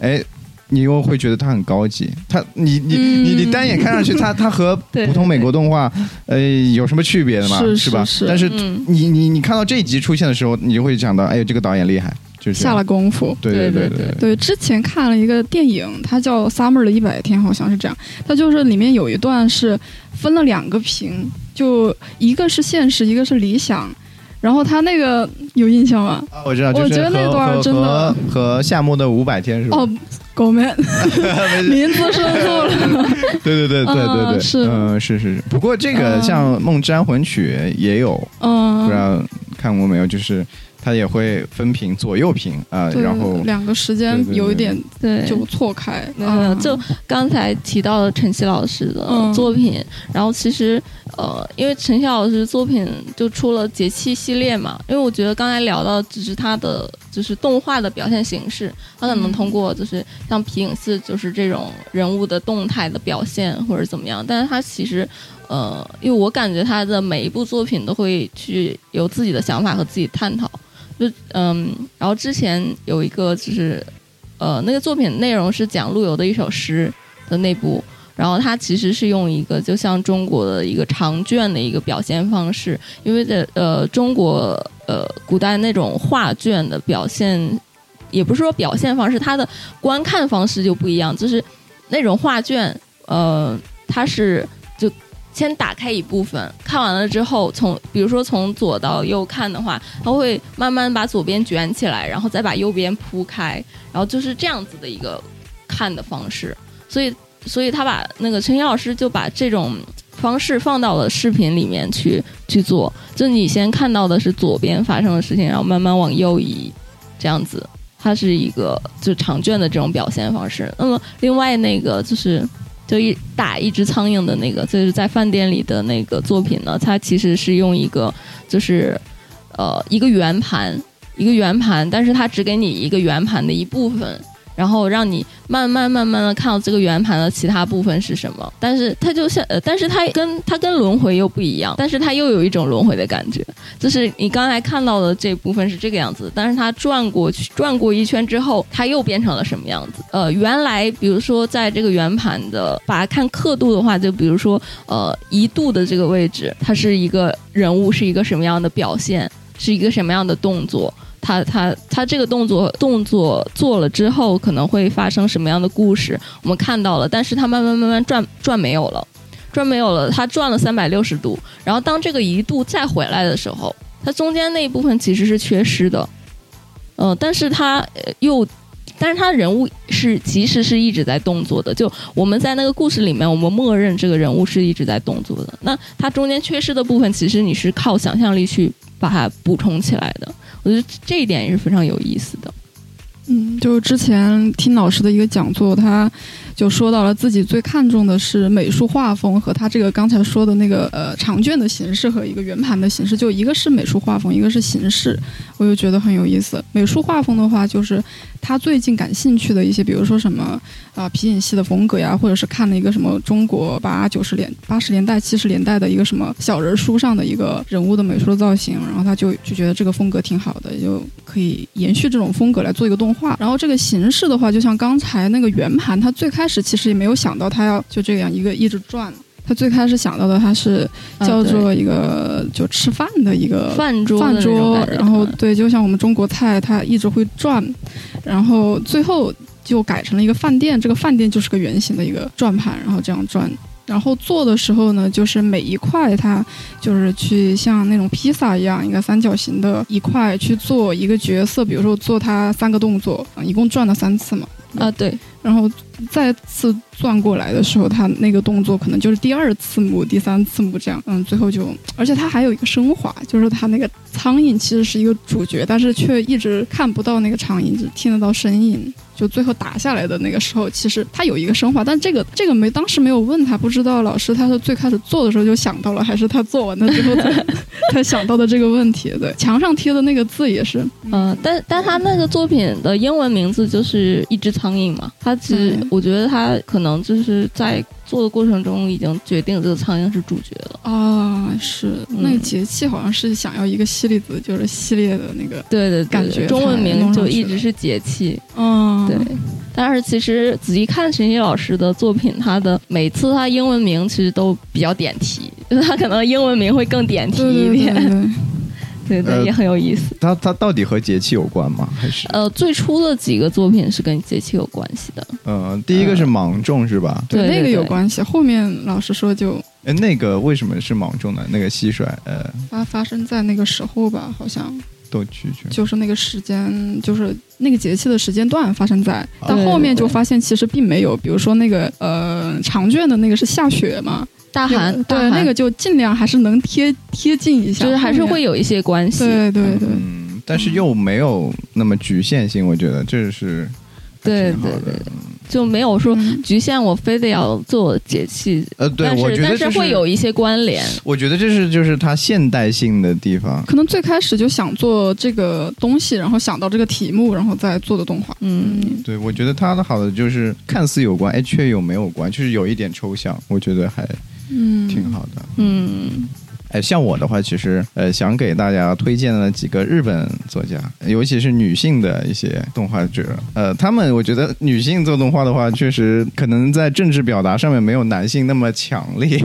哎，你又会觉得它很高级。它你你你你单眼看上去它，它和 [LAUGHS] 普通美国动画，呃，有什么区别的吗？是是吧？但是嗯你你你看到这一集出现的时候，你就会想到，哎呦，这个导演厉害，就是下了功夫。对对对对对对，之前看了一个电影，它叫《Summer 的一百天》，好像是这样。它就是里面有一段是分了两个屏，就一个是现实，一个是理想。然后他那个有印象吗？啊我知道，我就是觉得那段真的和和夏目的五百天是吧？哦，狗们，[LAUGHS] 名字说错了。对对对对对对，嗯是嗯是是是。不过这个嗯像《梦之安魂曲》也有，不知嗯，道看过没有？就是它也会分屏左右屏啊、对然后两个时间有一点对，就错开。就刚才提到了陈曦老师的嗯。作品，然后其实呃，因为陈曦老师作品就出了节气系列嘛，因为我觉得刚才聊到只是他的就是动画的表现形式，他可能嗯。通过就是像皮影戏就是这种人物的动态的表现或者怎么样，但是他其实呃，因为我感觉他的每一部作品都会去有自己的想法和自己探讨，就嗯，然后之前有一个就是呃，那个作品内容是讲陆游的一首诗的那部，然后它其实是用一个就像中国的一个长卷的一个表现方式，因为在呃中国呃古代那种画卷的表现，也不是说表现方式，它的观看方式就不一样，就是那种画卷，呃，它是。先打开一部分，看完了之后，从比如说从左到右看的话，它会慢慢把左边卷起来，然后再把右边铺开，然后就是这样子的一个看的方式。所以，所以他把那个陈老师就把这种方式放到了视频里面去去做。就你先看到的是左边发生的事情，然后慢慢往右移，这样子，它是一个就长卷的这种表现方式。那么另外那个就是。就一打一只苍蝇的那个，就是在饭店里的那个作品呢，它其实是用一个就是呃一个圆盘，一个圆盘，但是它只给你一个圆盘的一部分，然后让你慢慢慢慢的看到这个圆盘的其他部分是什么。但是它就像呃，但是它跟它跟轮回又不一样，但是它又有一种轮回的感觉，就是你刚才看到的这部分是这个样子，但是它转过去转过一圈之后，它又变成了什么样子？呃，原来比如说在这个圆盘的，把它看刻度的话，就比如说呃一度的这个位置，它是一个人物是一个什么样的表现，是一个什么样的动作。他他他这个动作动作做了之后，可能会发生什么样的故事？我们看到了，但是它慢慢慢慢转转没有了，转没有了，它转了三百六十度，然后当这个一度再回来的时候，它中间那一部分其实是缺失的，呃，但是他又。但是他人物是其实是一直在动作的，就我们在那个故事里面，我们默认这个人物是一直在动作的。那他中间缺失的部分，其实你是靠想象力去把它补充起来的。我觉得这一点也是非常有意思的。嗯，就之前听老师的一个讲座，他就说到了自己最看重的是美术画风和他这个刚才说的那个呃长卷的形式和一个圆盘的形式，就一个是美术画风，一个是形式，我就觉得很有意思。美术画风的话，就是他最近感兴趣的一些，比如说什么啊皮影戏的风格呀，或者是看了一个什么中国八九十年八十年代七十年代的一个什么小人书上的一个人物的美术的造型，然后他就就觉得这个风格挺好的，就可以延续这种风格来做一个动画。然后这个形式的话，就像刚才那个圆盘，它最开始其实也没有想到它要就这样一个一直转。他最开始想到的他是叫做一个就吃饭的一个饭桌，饭桌。然后对，就像我们中国菜，它一直会转，然后最后就改成了一个饭店。这个饭店就是个圆形的一个转盘，然后这样转。然后做的时候呢，就是每一块它就是去像那种披萨一样，一个三角形的一块去做一个角色，比如说做它三个动作，一共转了三次嘛。啊，对。然后再次转过来的时候，他那个动作可能就是第二次母、第三次母这样。嗯，最后就，而且他还有一个升华，就是他那个苍蝇其实是一个主角，但是却一直看不到那个苍蝇，只听得到声音。就最后打下来的那个时候，其实他有一个升华，但这个这个没当时没有问他，不知道老师他是最开始做的时候就想到了，还是他做完了之后才才想到的这个问题。对，墙上贴的那个字也是，嗯，但但他那个作品的英文名字就是一只苍蝇嘛，他其实我觉得他可能就是在。做的过程中已经决定这个苍蝇是主角了啊！是那个节气好像是想要一个系列子，就是系列的那个对对感觉，中文名就一直是节气。嗯，对。但是其实仔细看陈曦老师的作品，他的每次他英文名其实都比较点题，就是他可能英文名会更点题一点。对对，也很有意思。它它到底和节气有关吗？还是呃，最初的几个作品是跟节气有关系的。嗯，第一个是芒种是吧？对，那个有关系。后面老师说就，哎，那个为什么是芒种呢？那个蟋蟀，呃，发发生在那个时候吧，好像都拒绝，就是那个时间，就是那个节气的时间段发生在，但后面就发现其实并没有。比如说那个呃长卷的那个是下雪嘛。大寒，对那个就尽量还是能贴贴近一下，就是还是会有一些关系。对对对，嗯，但是又没有那么局限性，我觉得这是对对对，就没有说局限我非得要做节气。呃，对，我觉得但是会有一些关联。我觉得这是就是它现代性的地方，可能最开始就想做这个东西，然后想到这个题目，然后再做的动画。嗯，对，我觉得它的好的就是看似有关，哎，却又没有关，就是有一点抽象，我觉得还。嗯，挺好的。嗯。哎，像我的话，其实呃，想给大家推荐了几个日本作家，尤其是女性的一些动画者。呃，他们我觉得女性做动画的话，确实可能在政治表达上面没有男性那么强烈，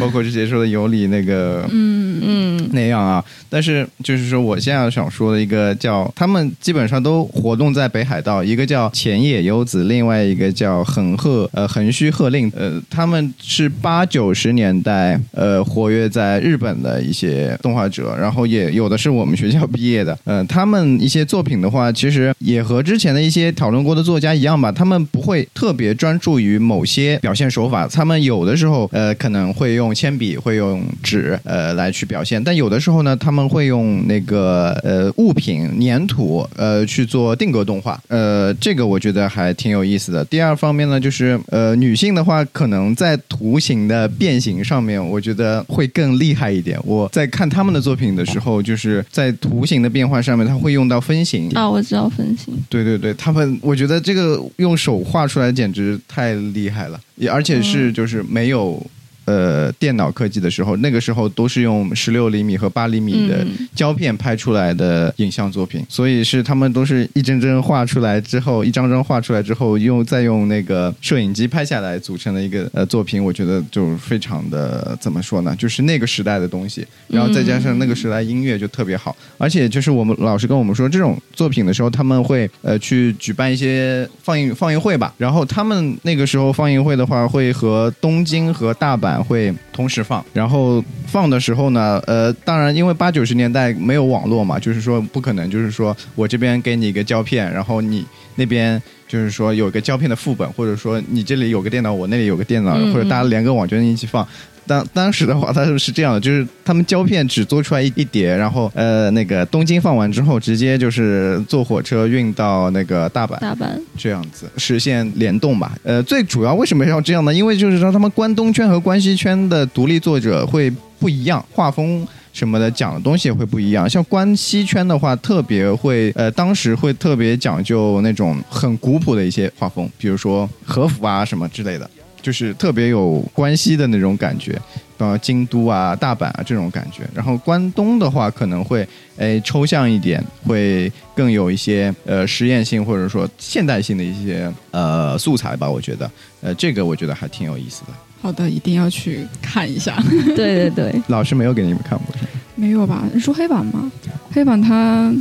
包括之前说的尤里那个，嗯嗯那样啊。但是就是说，我现在想说的一个叫他们基本上都活动在北海道，一个叫浅野优子，另外一个叫横鹤呃横须贺令，呃，他们是八九十年代呃活跃在日。本的一些动画者，然后也有的是我们学校毕业的，嗯，他们一些作品的话，其实也和之前的一些讨论过的作家一样吧，他们不会特别专注于某些表现手法，他们有的时候呃可能会用铅笔，会用纸呃来去表现，但有的时候呢，他们会用那个呃物品粘土呃去做定格动画，呃，这个我觉得还挺有意思的。第二方面呢，就是呃女性的话，可能在图形的变形上面，我觉得会更厉害。一点，我在看他们的作品的时候，就是在图形的变换上面，他会用到分形啊，我知道分形。对对对，他们我觉得这个用手画出来简直太厉害了，也而且是就是没有。呃，电脑科技的时候，那个时候都是用十六厘米和八厘米的胶片拍出来的影像作品，所以是他们都是一帧帧画出来之后，一张张画出来之后，用再用那个摄影机拍下来组成的一个呃作品。我觉得就非常的怎么说呢？就是那个时代的东西，然后再加上那个时代音乐就特别好，而且就是我们老师跟我们说，这种作品的时候，他们会呃去举办一些放映放映会吧，然后他们那个时候放映会的话，会和东京和大阪。版会同时放，然后放的时候呢，呃，当然因为八九十年代没有网络嘛，就是说不可能，就是说我这边给你一个胶片，然后你那边就是说有一个胶片的副本，或者说你这里有个电脑，我那里有个电脑，嗯或者大家连个网就能一起放。当当时的话，它是这样的，就是他们胶片只做出来一一叠，然后呃，那个东京放完之后，直接就是坐火车运到那个大阪，大阪，这样子实现联动吧。呃，最主要为什么要这样呢？因为就是说他们关东圈和关西圈的独立作者会不一样，画风。什么的讲的东西也会不一样，像关西圈的话，特别会呃，当时会特别讲究那种很古朴的一些画风，比如说和服啊什么之类的，就是特别有关西的那种感觉，呃，京都啊、大阪啊这种感觉。然后关东的话，可能会诶抽象一点，会更有一些呃实验性或者说现代性的一些呃素材吧。我觉得，呃，这个我觉得还挺有意思的。好的，一定要去看一下。对对对，老师没有给你们看过是吗？没有吧？你说黑板吗？黑板它，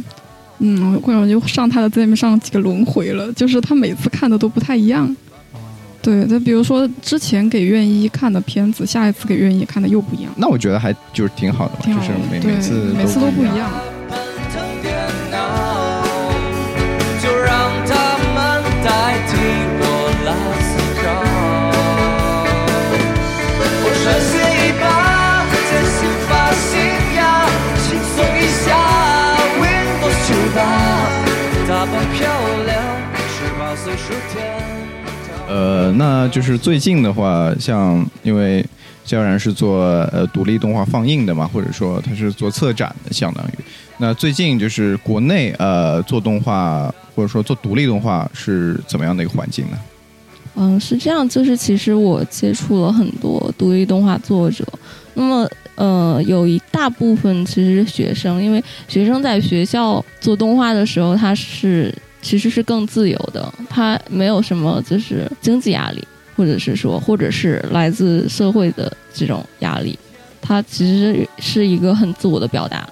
嗯，或者就上他的字面上几个轮回了，就是他每次看的都不太一样。对，那比如说之前给院医看的片子，下一次给院医看的又不一样，那我觉得还就是挺好的，挺好的就是。每，每次每次都不一样。奔腾电脑，就让他们代替我来思考。我率先一把，坚信发信呀，轻松一下，Windows 九八，打扮漂亮，十八岁数天堂。呃，那就是最近的话，像因为萧然是做呃独立动画放映的嘛，或者说他是做策展的，相当于。那最近就是国内呃做动画或者说做独立动画是怎么样的一个环境呢？嗯，是这样，就是其实我接触了很多独立动画作者，那么呃，有一大部分其实是学生，因为学生在学校做动画的时候，他是其实是更自由的，他没有什么就是经济压力，或者是说，或者是来自社会的这种压力，他其实是一个很自我的表达，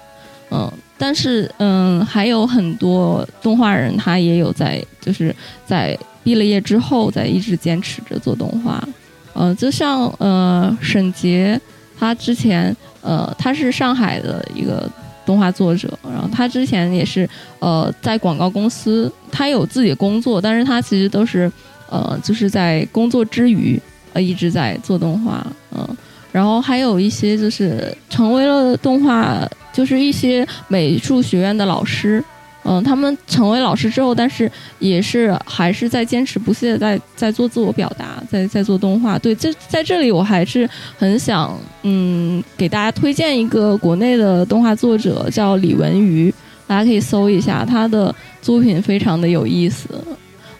嗯。但是，嗯，还有很多动画人，他也有在，就是在毕了业之后，在一直坚持着做动画。嗯，就像呃沈杰，他之前呃他是上海的一个动画作者，然后他之前也是呃在广告公司，他有自己的工作，但是他其实都是呃就是在工作之余呃一直在做动画，嗯、然后还有一些就是成为了动画，就是一些美术学院的老师，嗯，他们成为老师之后，但是也是还是在坚持不懈的在在做自我表达，在在做动画。对，这在这里我还是很想嗯给大家推荐一个国内的动画作者，叫李文瑜，大家可以搜一下他的作品，非常的有意思。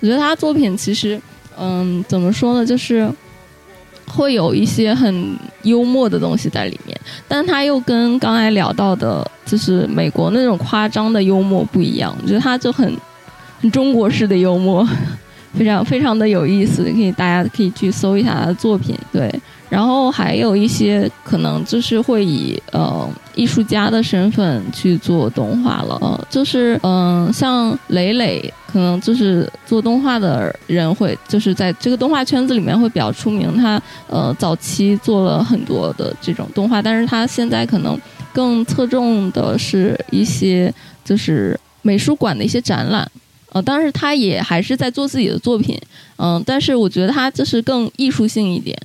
我觉得他作品其实嗯怎么说呢，就是。会有一些很幽默的东西在里面，但他又跟刚才聊到的，就是美国那种夸张的幽默不一样。我觉得他就很很中国式的幽默，非常非常的有意思，可以大家可以去搜一下他的作品。对，然后还有一些可能就是会以呃艺术家的身份去做动画了，呃，就是嗯、像磊磊，可能就是做动画的人会就是在这个动画圈子里面会比较出名，他呃早期做了很多的这种动画，但是他现在可能更侧重的是一些就是美术馆的一些展览。呃，当然他也还是在做自己的作品，嗯、但是我觉得他就是更艺术性一点，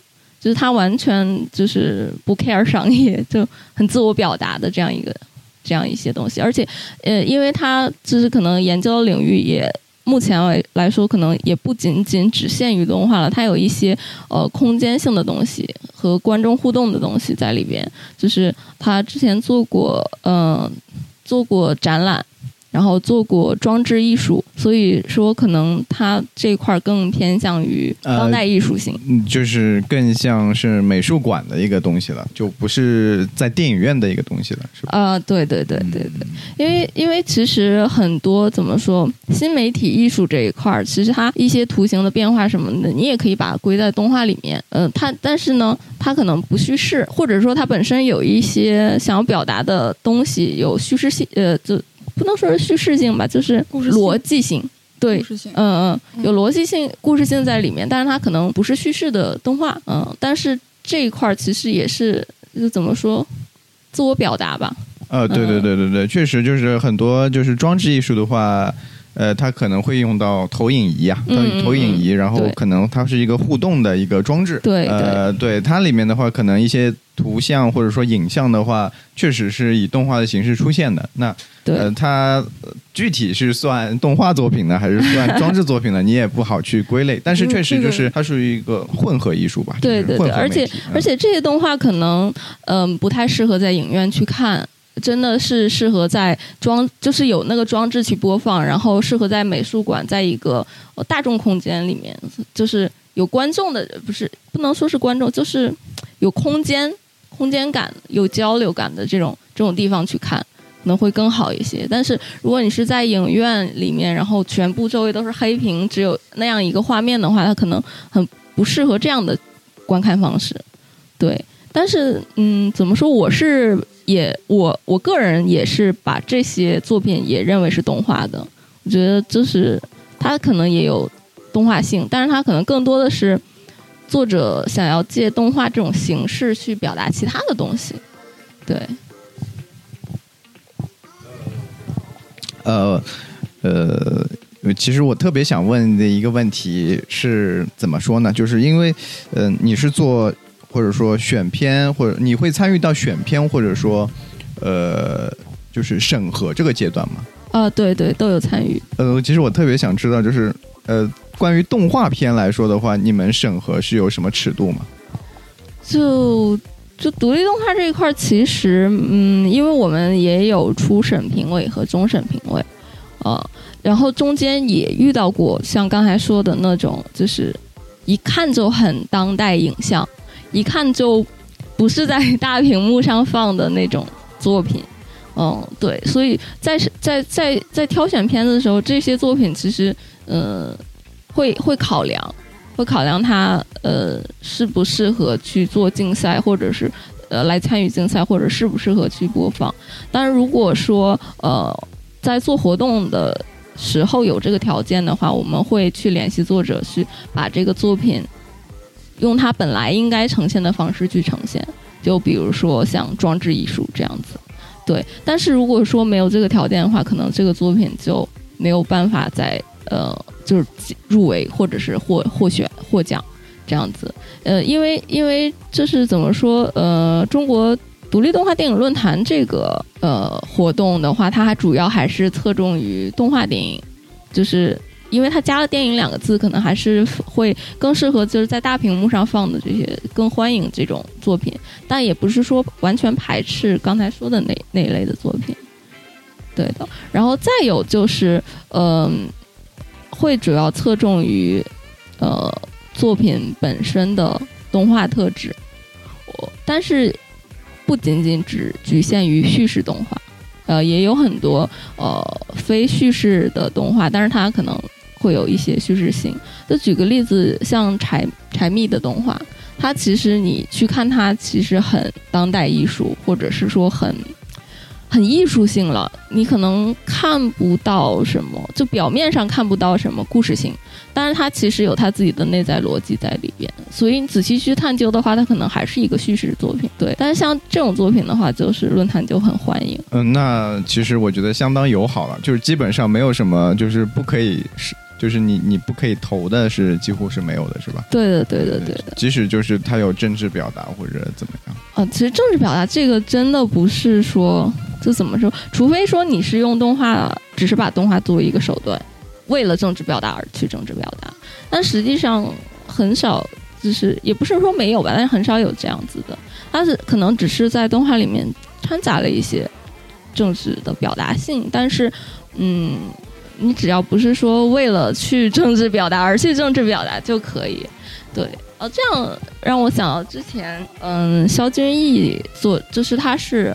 就是他完全就是不 care 商业，[LAUGHS] 就很自我表达的这样一个这样一些东西。而且，呃，因为他就是可能研究的领域也目前来来说，可能也不仅仅只限于动画了，它有一些呃空间性的东西和观众互动的东西在里边。就是他之前做过，嗯、做过展览。然后做过装置艺术，所以说可能他这块儿更偏向于呃当代艺术性。嗯，就是更像是美术馆的一个东西了，就不是在电影院的一个东西了，是吧？啊、对对对对对，嗯因为因为其实很多怎么说，新媒体艺术这一块儿，其实它一些图形的变化什么的，你也可以把它归在动画里面。呃，它但是呢，它可能不叙事，或者说它本身有一些想要表达的东西，有叙事性，呃，就不能说是叙事性吧，就是逻辑性。对嗯，嗯有逻辑性、故事性在里面，但是它可能不是叙事的动画，嗯，但是这一块儿其实也是就怎么说，自我表达吧，呃，对对对对对，确实就是很多就是装置艺术的话，呃，它可能会用到投影仪啊，投嗯嗯投影仪，然后可能它是一个互动的一个装置。对呃，对它里面的话，可能一些图像或者说影像的话，确实是以动画的形式出现的。那对，呃，它呃具体是算动画作品呢，还是算装置作品呢？你也不好去归类。但是嗯确实就是它属于一个混合艺术吧。对对对，而且而且这些动画可能嗯、不太适合在影院去看。真的是适合在装，就是有那个装置去播放，然后适合在美术馆，在一个呃大众空间里面，就是有观众的，不是不能说是观众，就是有空间、空间感、有交流感的这种这种地方去看，可能会更好一些。但是如果你是在影院里面，然后全部周围都是黑屏，只有那样一个画面的话，它可能很不适合这样的观看方式。对，但是嗯，怎么说？我是也我我个人也是把这些作品也认为是动画的。我觉得就是它可能也有动画性，但是它可能更多的是作者想要借动画这种形式去表达其他的东西。对，呃呃，其实我特别想问的一个问题是怎么说呢？就是因为，呃，你是做或者说选片，或者你会参与到选片，或者说，呃，就是审核这个阶段吗？啊，对对，都有参与。呃，其实我特别想知道，就是呃，关于动画片来说的话，你们审核是有什么尺度吗？就就独立动画这一块儿，其实嗯，因为我们也有初审评委和终审评委，呃，然后中间也遇到过像刚才说的那种，就是一看就很当代影像，一看就不是在大屏幕上放的那种作品。[LAUGHS] 嗯，对，所以在在在在挑选片子的时候，这些作品其实呃会会考量，会考量它呃适不适合去做竞赛，或者是呃来参与竞赛，或者适不适合去播放。但是，如果说呃在做活动的时候有这个条件的话，我们会去联系作者，去把这个作品用它本来应该呈现的方式去呈现。就比如说像装置艺术这样子，对。但是如果说没有这个条件的话，可能这个作品就没有办法在呃就是入围或者是获获选获奖这样子。呃，因为因为这是怎么说？呃，中国独立动画电影论坛这个呃活动的话，它还主要还是侧重于动画电影，就是因为它加了“电影”两个字，可能还是会更适合就是在大屏幕上放的这些，更欢迎这种作品。但也不是说完全排斥刚才说的那那一类的作品。对的，然后再有就是，嗯、会主要侧重于呃作品本身的动画特质，我但是不仅仅只局限于叙事动画，呃，也有很多呃非叙事的动画，但是它可能会有一些叙事性。就举个例子，像柴柴蜜的动画，它其实你去看它，其实很当代艺术，或者是说很很艺术性了。你可能看不到什么，就表面上看不到什么故事性，但是它其实有它自己的内在逻辑在里边。所以你仔细去探究的话，它可能还是一个叙事作品。对，但是像这种作品的话，就是论坛就很欢迎。嗯，那其实我觉得相当友好了，就是基本上没有什么就是不可以是，就是你你不可以投的是几乎是没有的，是吧？对的，对的，对的。即使就是他有政治表达或者怎么样，啊，其实政治表达这个真的不是说，就怎么说？除非说你是用动画，只是把动画作为一个手段，为了政治表达而去政治表达，但实际上很少，就是也不是说没有吧，但是很少有这样子的。它是可能只是在动画里面掺杂了一些政治的表达性，但是，嗯，你只要不是说为了去政治表达而去政治表达就可以，对。哦，这样让我想到之前，嗯，肖军义作，就是他是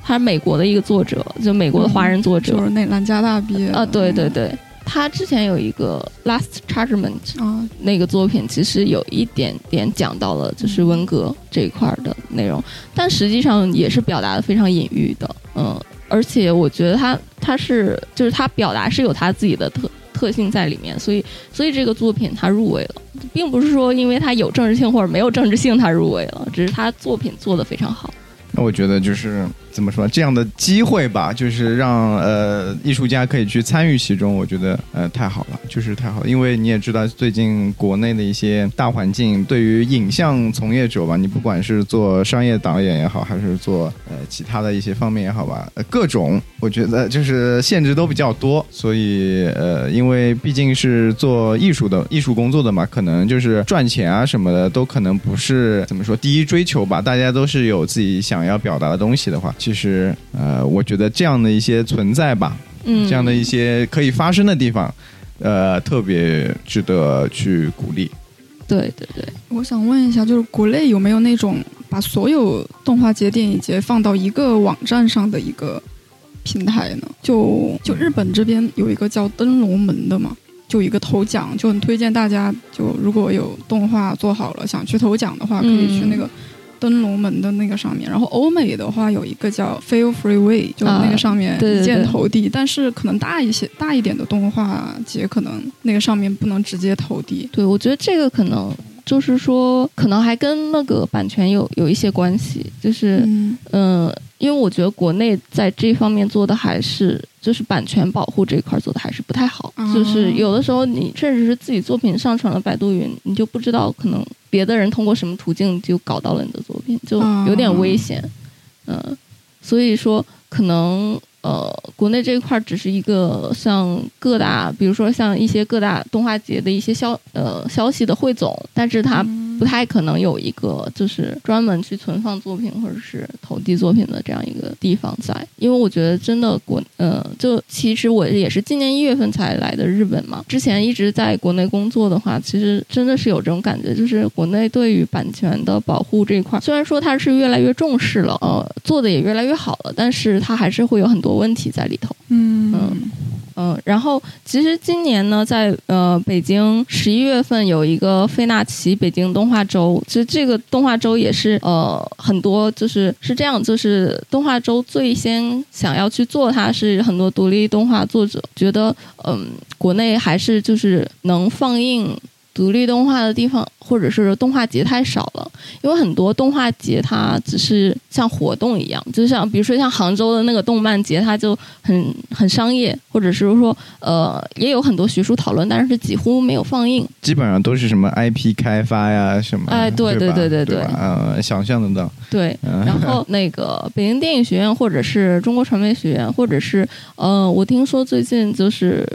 他是美国的一个作者，就美国的华人作者，就是那南加大毕业的啊，对对对，他之前有一个《Last Judgment》啊，那个作品，其实有一点点讲到了就是文革这一块儿的内容，但实际上也是表达的非常隐喻的，嗯，而且我觉得他他是就是他表达是有他自己的特特性在里面，所以所以这个作品他入围了，并不是说因为他有政治性或者没有政治性他入围了，只是他作品做得非常好。那我觉得就是怎么说，这样的机会吧，就是让呃艺术家可以去参与其中，我觉得呃太好了，就是太好了。因为你也知道，最近国内的一些大环境，对于影像从业者吧，你不管是做商业导演也好，还是做呃其他的一些方面也好吧，呃各种我觉得就是限制都比较多。所以呃，因为毕竟是做艺术的艺术工作的嘛，可能就是赚钱啊什么的都可能不是怎么说第一追求吧。大家都是有自己想要表达的东西的话，其实呃，我觉得这样的一些存在吧，嗯，这样的一些可以发生的地方，呃，特别值得去鼓励。对对对，我想问一下，就是国内有没有那种把所有动画节、电影节放到一个网站上的一个平台呢？就就日本这边有一个叫灯笼门的嘛，就一个投奖，就很推荐大家，就如果有动画做好了想去投奖的话，可以去那个。灯笼门的那个上面，然后欧美的话有一个叫 Feel Free Way，就那个上面一键对投递，但是可能大一些、大一点的动画节，可能那个上面不能直接投递。对，我觉得这个可能就是说，可能还跟那个版权有有一些关系，就是嗯嗯、因为我觉得国内在这方面做的还是就是版权保护这一块做的还是不太好，哦就是有的时候你甚至是自己作品上传了百度云，你就不知道可能别的人通过什么途径就搞到了你的作品，就有点危险。嗯、所以说可能呃，国内这一块只是一个像各大，比如说像一些各大动画节的一些消呃消息的汇总，但是它不太可能有一个就是专门去存放作品或者是投递作品的这样一个地方在，因为我觉得真的国呃，就其实我也是今年一月份才来的日本嘛，之前一直在国内工作的话，其实真的是有这种感觉，就是国内对于版权的保护这一块，虽然说它是越来越重视了，呃，做的也越来越好了，但是它还是会有很多问题在里头。嗯嗯，嗯然后其实今年呢，在呃北京十一月份有一个费纳奇北京动画周，其实这个动画周也是呃很多就是是这样，就是动画周最先想要去做它是很多独立动画作者觉得嗯国内还是就是能放映。独立动画的地方，或者是动画节太少了，因为很多动画节它只是像活动一样，就像比如说像杭州的那个动漫节，它就很很商业，或者是说呃也有很多学术讨论，但是几乎没有放映。基本上都是什么 IP 开发呀，什么，哎对对对对对呃，想象得到，对，嗯然后那个北京电影学院，或者是中国传媒学院，或者是呃，我听说最近就是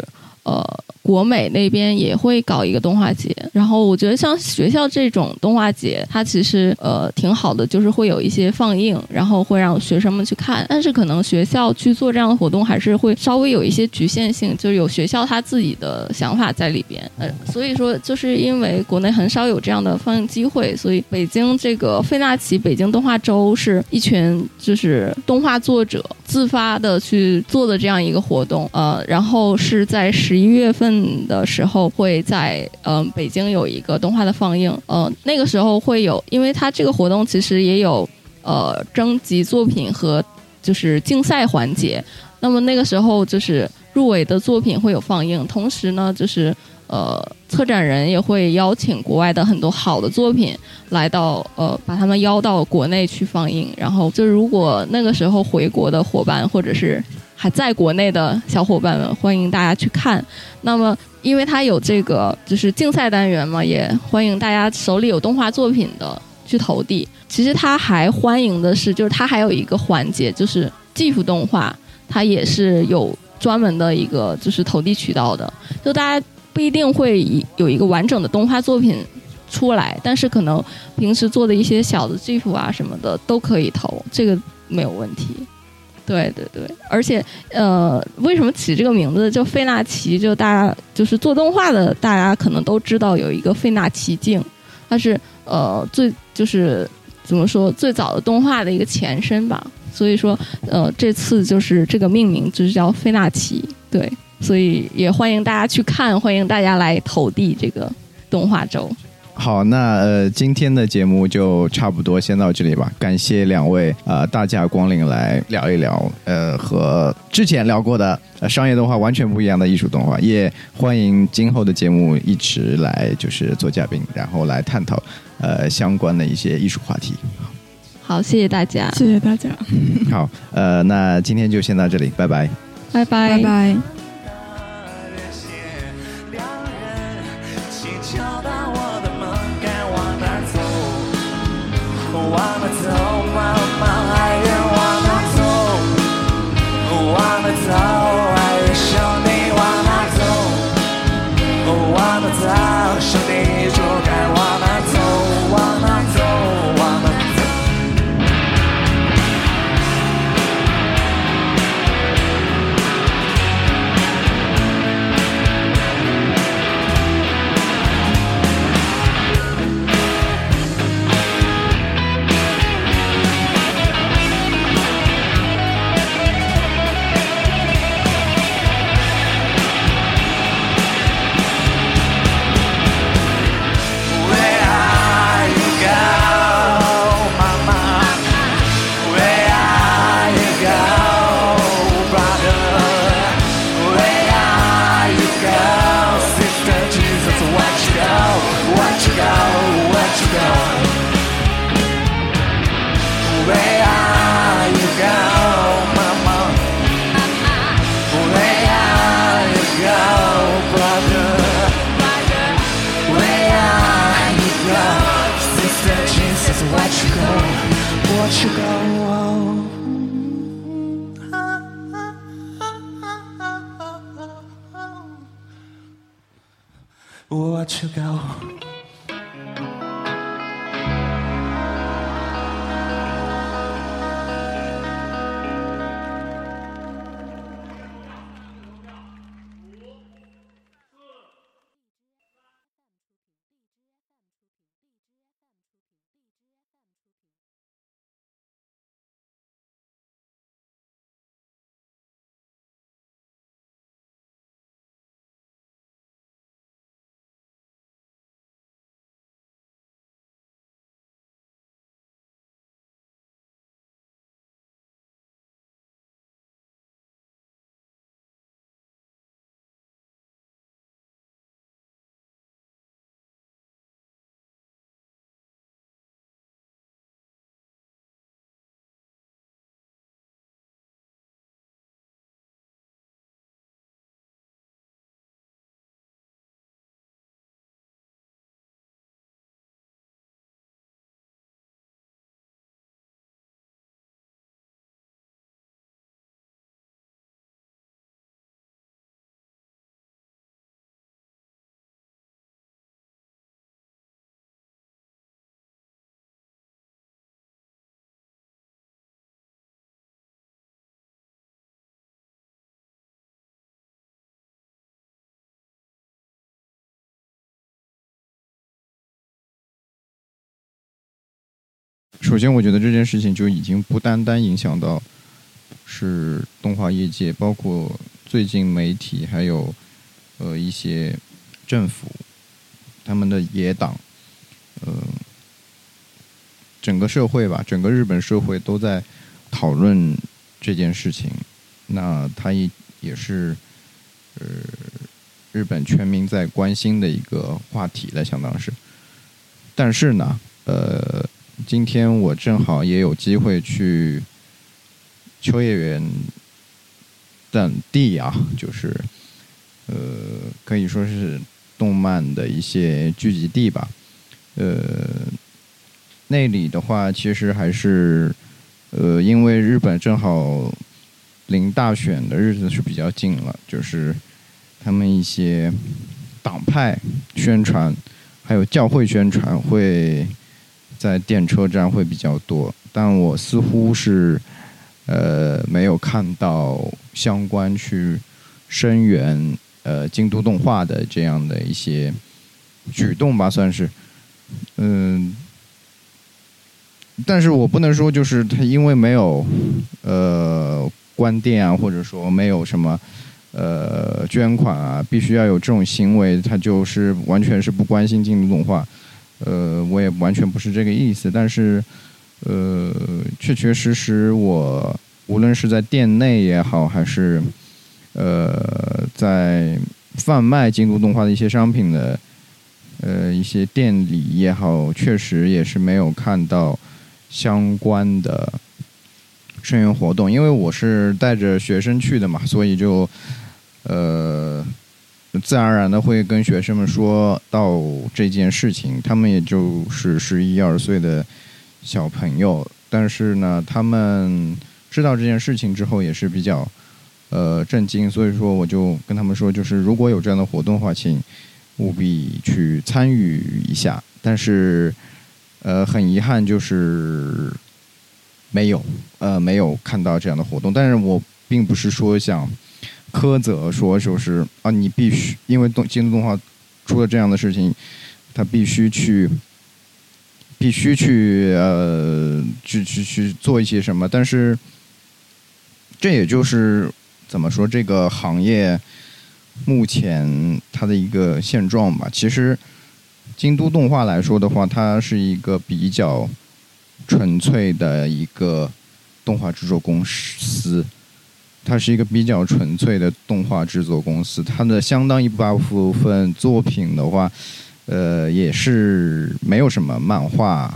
呃。国美那边也会搞一个动画节，然后我觉得像学校这种动画节，它其实呃挺好的，就是会有一些放映，然后会让学生们去看。但是可能学校去做这样的活动，还是会稍微有一些局限性，就是有学校他自己的想法在里边。呃，所以说就是因为国内很少有这样的放映机会，所以北京这个费纳奇北京动画周是一群就是动画作者自发的去做的这样一个活动。呃，然后是在十十一月份的时候会在嗯、北京有一个动画的放映。呃，那个时候会有，因为它这个活动其实也有呃征集作品和就是竞赛环节。那么那个时候就是入围的作品会有放映，同时呢就是呃策展人也会邀请国外的很多好的作品来到呃把他们邀到国内去放映。然后就如果那个时候回国的伙伴或者是还在国内的小伙伴们，欢迎大家去看。那么，因为它有这个就是竞赛单元嘛，也欢迎大家手里有动画作品的去投递。其实它还欢迎的是，就是它还有一个环节，就是技术动画，它也是有专门的一个就是投递渠道的。就大家不一定会有一个完整的动画作品出来，但是可能平时做的一些小的技术啊什么的都可以投，这个没有问题。对对对，而且呃，为什么起这个名字叫费纳奇？就大家就是做动画的，大家可能都知道有一个费纳奇镜，它是呃最就是怎么说最早的动画的一个前身吧。所以说呃，这次就是这个命名就是叫费纳奇，对，所以也欢迎大家去看，欢迎大家来投递这个动画周。好，那呃，今天的节目就差不多先到这里吧。感谢两位呃大驾光临来聊一聊呃和之前聊过的、呃、商业动画完全不一样的艺术动画，也欢迎今后的节目一直来就是做嘉宾，然后来探讨呃相关的一些艺术话题。好，谢谢大家，谢谢大家，好，呃，那今天就先到这里，拜拜。拜拜拜拜。我们走吧，爱人，我们走？首先，我觉得这件事情就已经不单单影响到是动画业界，包括最近媒体还有呃一些政府他们的野党，呃，整个社会吧，整个日本社会都在讨论这件事情。那它也也是呃日本全民在关心的一个话题了，相当是。但是呢，呃，今天我正好也有机会去秋叶原等地啊，就是呃，可以说是动漫的一些聚集地吧。呃，那里的话，其实还是呃，因为日本正好临大选的日子是比较近了，就是他们一些党派宣传，还有教会宣传会在电车站会比较多，但我似乎是呃没有看到相关去声援呃京都动画的这样的一些举动吧，算是嗯。但是我不能说，就是他因为没有呃关店啊，或者说没有什么呃捐款啊，必须要有这种行为，他就是完全是不关心京都动画。呃，我也完全不是这个意思，但是呃，确确实实我无论是在店内也好，还是呃在贩卖京都动画的一些商品的呃一些店里也好，确实也是没有看到相关的声援活动，因为我是带着学生去的嘛，所以就呃自然而然的会跟学生们说到这件事情，他们也就是十一二岁的小朋友，但是呢，他们知道这件事情之后也是比较呃震惊，所以说我就跟他们说，就是如果有这样的活动的话，请务必去参与一下。但是呃，很遗憾就是没有呃没有看到这样的活动，但是我并不是说想苛责说就是啊你必须因为动京都动画出了这样的事情，他必须去。必须去呃，去去去做一些什么，但是这也就是怎么说这个行业目前它的一个现状吧。其实京都动画来说的话，它是一个比较纯粹的一个动画制作公司，它是一个比较纯粹的动画制作公司，它的相当一部分作品的话。呃，也是没有什么漫画，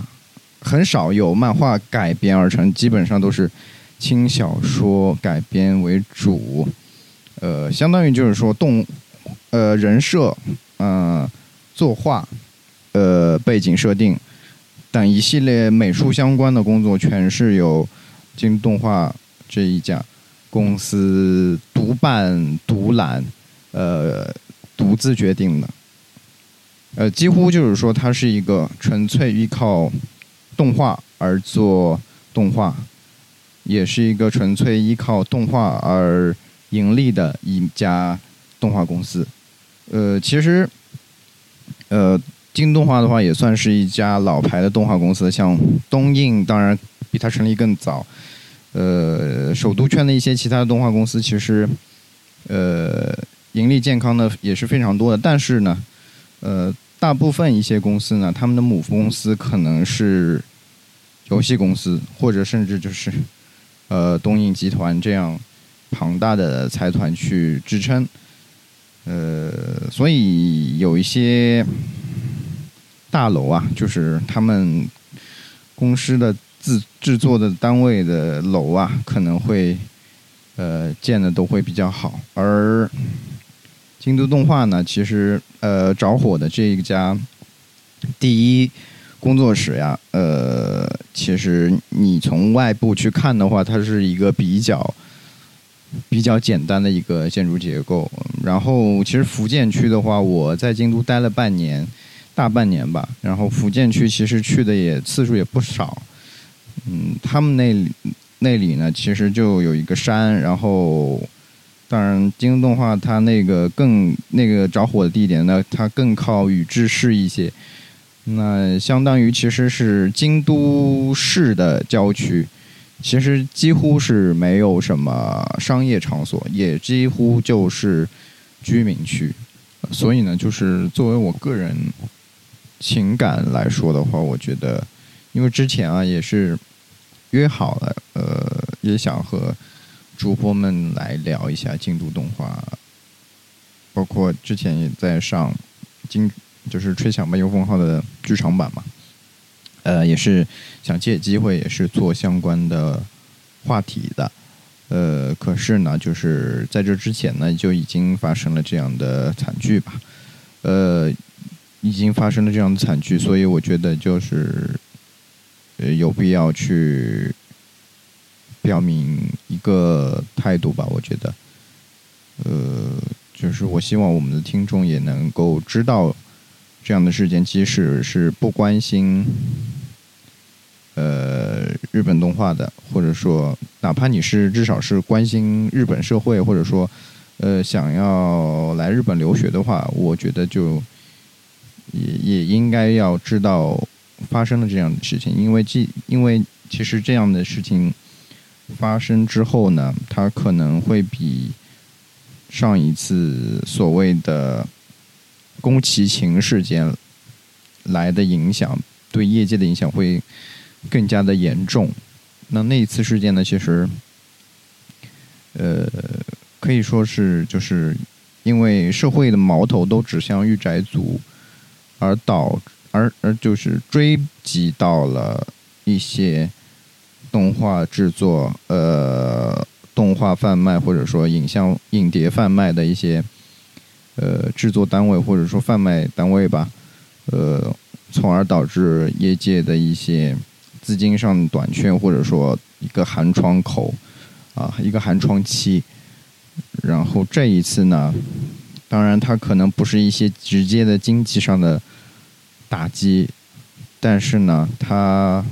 很少有漫画改编而成，基本上都是轻小说改编为主。呃，相当于就是说动，呃，人设，嗯、作画，呃，背景设定等一系列美术相关的工作，全是由京动画这一家公司独办独揽，呃，独自决定的。呃，几乎就是说，它是一个纯粹依靠动画而做动画，也是一个纯粹依靠动画而盈利的一家动画公司。呃，其实，呃，京动画的话也算是一家老牌的动画公司，像东映当然比它成立更早。呃，首都圈的一些其他的动画公司，其实呃盈利健康的也是非常多的，但是呢，呃，大部分一些公司呢，他们的母公司可能是游戏公司，或者甚至就是呃东映集团这样庞大的财团去支撑。呃，所以有一些大楼啊，就是他们公司的自制作的单位的楼啊，可能会呃建的都会比较好，而京都动画呢，其实呃着火的这一家第一工作室呀，呃，其实你从外部去看的话，它是一个比较比较简单的一个建筑结构。然后，其实福建区的话，我在京都待了半年，大半年吧。然后福建区其实去的也次数也不少。嗯，他们那那里呢，其实就有一个山，然后。当然，京东动画它那个更那个着火的地点呢，它更靠宇治市一些。那相当于其实是京都市的郊区，其实几乎是没有什么商业场所，也几乎就是居民区。所以呢，就是作为我个人情感来说的话，我觉得，因为之前啊也是约好了，呃，也想和。主播们来聊一下京都动画，包括之前也在上京，就是《吹响吧，游风号》的剧场版嘛，呃，也是想借机会也是做相关的话题的，呃，可是呢，就是在这之前呢，就已经发生了这样的惨剧吧，呃，已经发生了这样的惨剧，所以我觉得就是呃有必要去。表明一个态度吧，我觉得，呃，就是我希望我们的听众也能够知道这样的事件，即使是不关心呃日本动画的，或者说哪怕你是至少是关心日本社会，或者说呃想要来日本留学的话，我觉得就也也应该要知道发生了这样的事情，因为既因为其实这样的事情。发生之后呢，它可能会比上一次所谓的宫崎勤事件来的影响，对业界的影响会更加的严重。那那一次事件呢，其实，呃，可以说是就是因为社会的矛头都指向御宅族，而导而而就是追及到了一些动画制作，呃，动画贩卖或者说影像影碟贩卖的一些呃制作单位或者说贩卖单位吧，呃，从而导致业界的一些资金上短缺，或者说一个寒窗口啊，一个寒窗期。然后这一次呢，当然它可能不是一些直接的经济上的打击，但是呢，它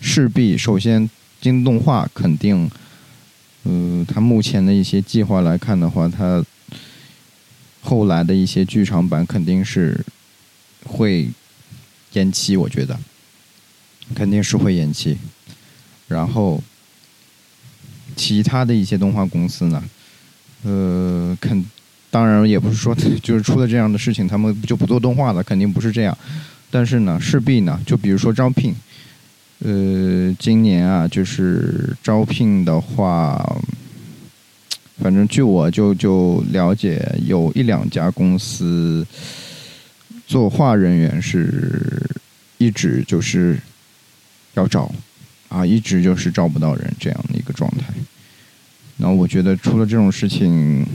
势必首先京东动画肯定，呃，它目前的一些计划来看的话，它后来的一些剧场版肯定是会延期，我觉得肯定是会延期。然后其他的一些动画公司呢，呃，肯当然也不是说就是出了这样的事情，他们就不做动画了，肯定不是这样。但是呢，势必呢，就比如说招聘，呃，今年啊，就是招聘的话，反正据我就就了解，有一两家公司作画人员是一直就是要招啊，一直就是招不到人这样的一个状态。然后我觉得出了这种事情，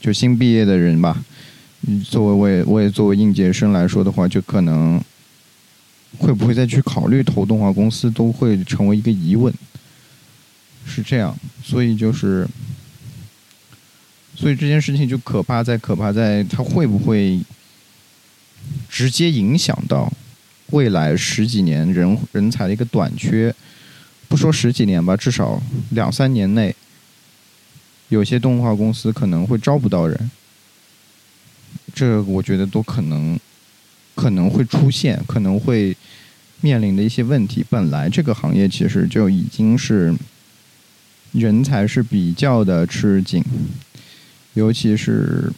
就新毕业的人吧，作为我也我也作为应届生来说的话，就可能会不会再去考虑投动画公司，都会成为一个疑问。是这样，所以就是，所以这件事情就可怕在可怕在它会不会直接影响到未来十几年人人才的一个短缺？不说十几年吧，至少两三年内，有些动画公司可能会招不到人。这我觉得都可能可能会出现，可能会面临的一些问题。本来这个行业其实就已经是人才是比较的吃紧，尤其是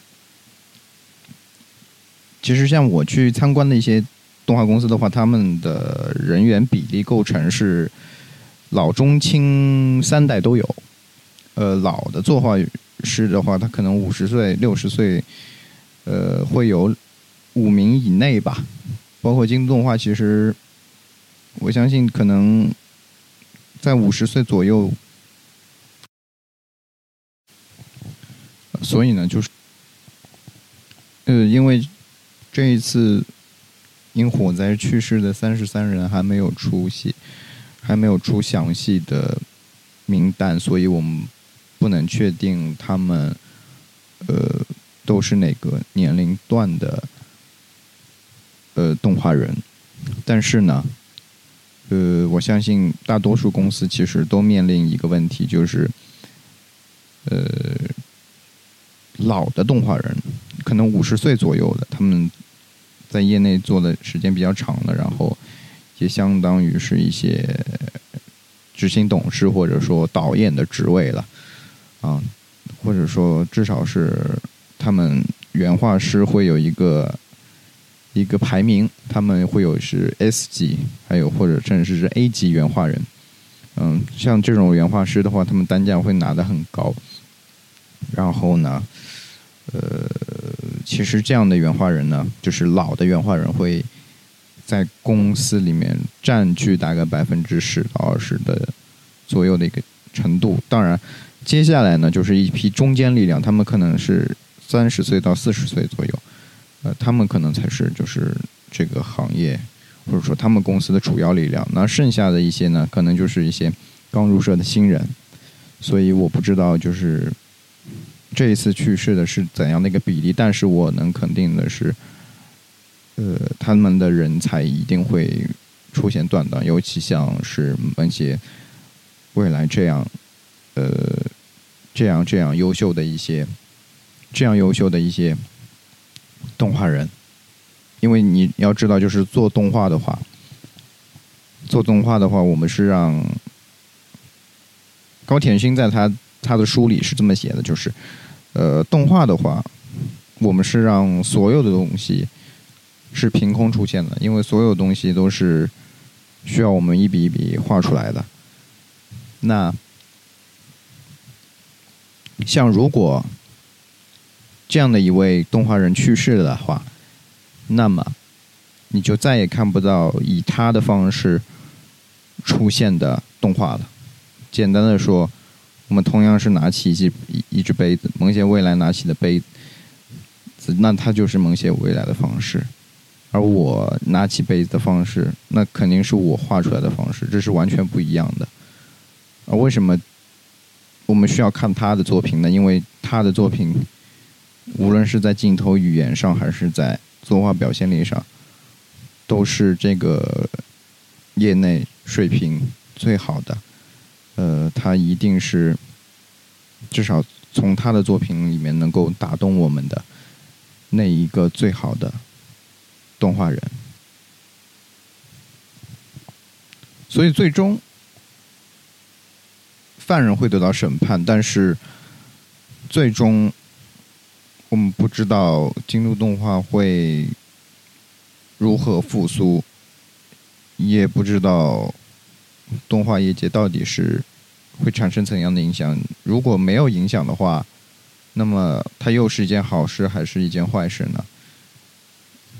其实像我去参观的一些动画公司的话，他们的人员比例构成是老中青三代都有。呃，老的作画师的话，他可能五十岁、六十岁，呃，会有五名以内吧。包括京都动画，其实我相信可能在五十岁左右。所以呢，就是呃，因为这一次因火灾去世的三十三人还没有出席，还没有出详细的名单，所以我们不能确定他们呃都是哪个年龄段的呃动画人。但是呢，呃，我相信大多数公司其实都面临一个问题，就是呃老的动画人，可能五十岁左右的，他们在业内做的时间比较长了，然后也相当于是一些执行董事或者说导演的职位了，啊，或者说至少是他们原画师会有一个一个排名，他们会有是 S 级，还有或者甚至是 A 级原画人。嗯，像这种原画师的话，他们单价会拿得很高。然后呢，呃，其实这样的原画人呢，就是老的原画人会在公司里面占据大概百分之十到二十的左右的一个程度。当然，接下来呢，就是一批中坚力量，他们可能是三十岁到四十岁左右，呃，他们可能才是就是这个行业或者说他们公司的主要力量。那剩下的一些呢，可能就是一些刚入社的新人。所以我不知道就是这一次去世的是怎样的一个比例，但是我能肯定的是，呃，他们的人才一定会出现断档，尤其像是那些未来这样，呃，这样这样优秀的一些，这样优秀的一些动画人，因为你要知道，就是做动画的话，做动画的话，我们是让高田勋在他他的书里是这么写的，就是，呃，动画的话，我们是让所有的东西是凭空出现的，因为所有东西都是需要我们一笔一笔画出来的。那像如果这样的一位动画人去世的话，那么你就再也看不到以他的方式出现的动画了。简单的说，我们同样是拿起一只一一只杯子，萌写未来拿起的杯子，那它就是萌写未来的方式。而我拿起杯子的方式，那肯定是我画出来的方式，这是完全不一样的。而为什么我们需要看他的作品呢？因为他的作品，无论是在镜头语言上，还是在作画表现力上，都是这个业内水平最好的。呃，他一定是至少从他的作品里面能够打动我们的那一个最好的动画人。所以最终犯人会得到审判，但是最终我们不知道京都动画会如何复苏，也不知道动画业界到底是会产生怎样的影响。如果没有影响的话，那么它又是一件好事还是一件坏事呢？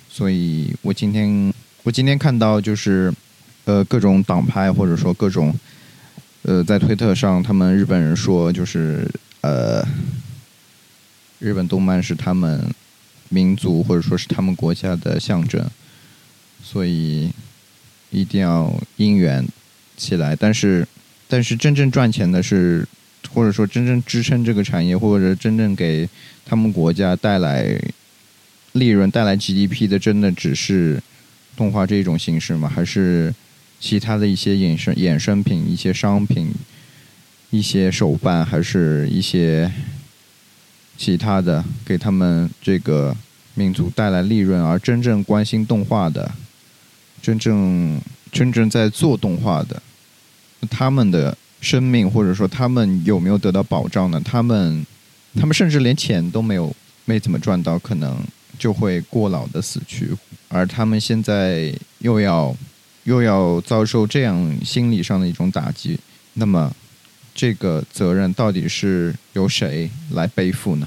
所以我今天我今天看到就是呃各种党派或者说各种呃在推特上，他们日本人说就是呃日本动漫是他们民族或者说是他们国家的象征，所以一定要应援起来。但是但是真正赚钱的是，或者说真正支撑这个产业，或者真正给他们国家带来利润、带来 GDP 的，真的只是动画这一种形式吗？还是其他的一些衍生衍生品、一些商品、一些手办，还是一些其他的给他们这个民族带来利润？而真正关心动画的、真正真正在做动画的，他们的生命或者说他们有没有得到保障呢？他们他们甚至连钱都没有没怎么赚到，可能就会过劳的死去，而他们现在又要又要遭受这样心理上的一种打击，那么这个责任到底是由谁来背负呢？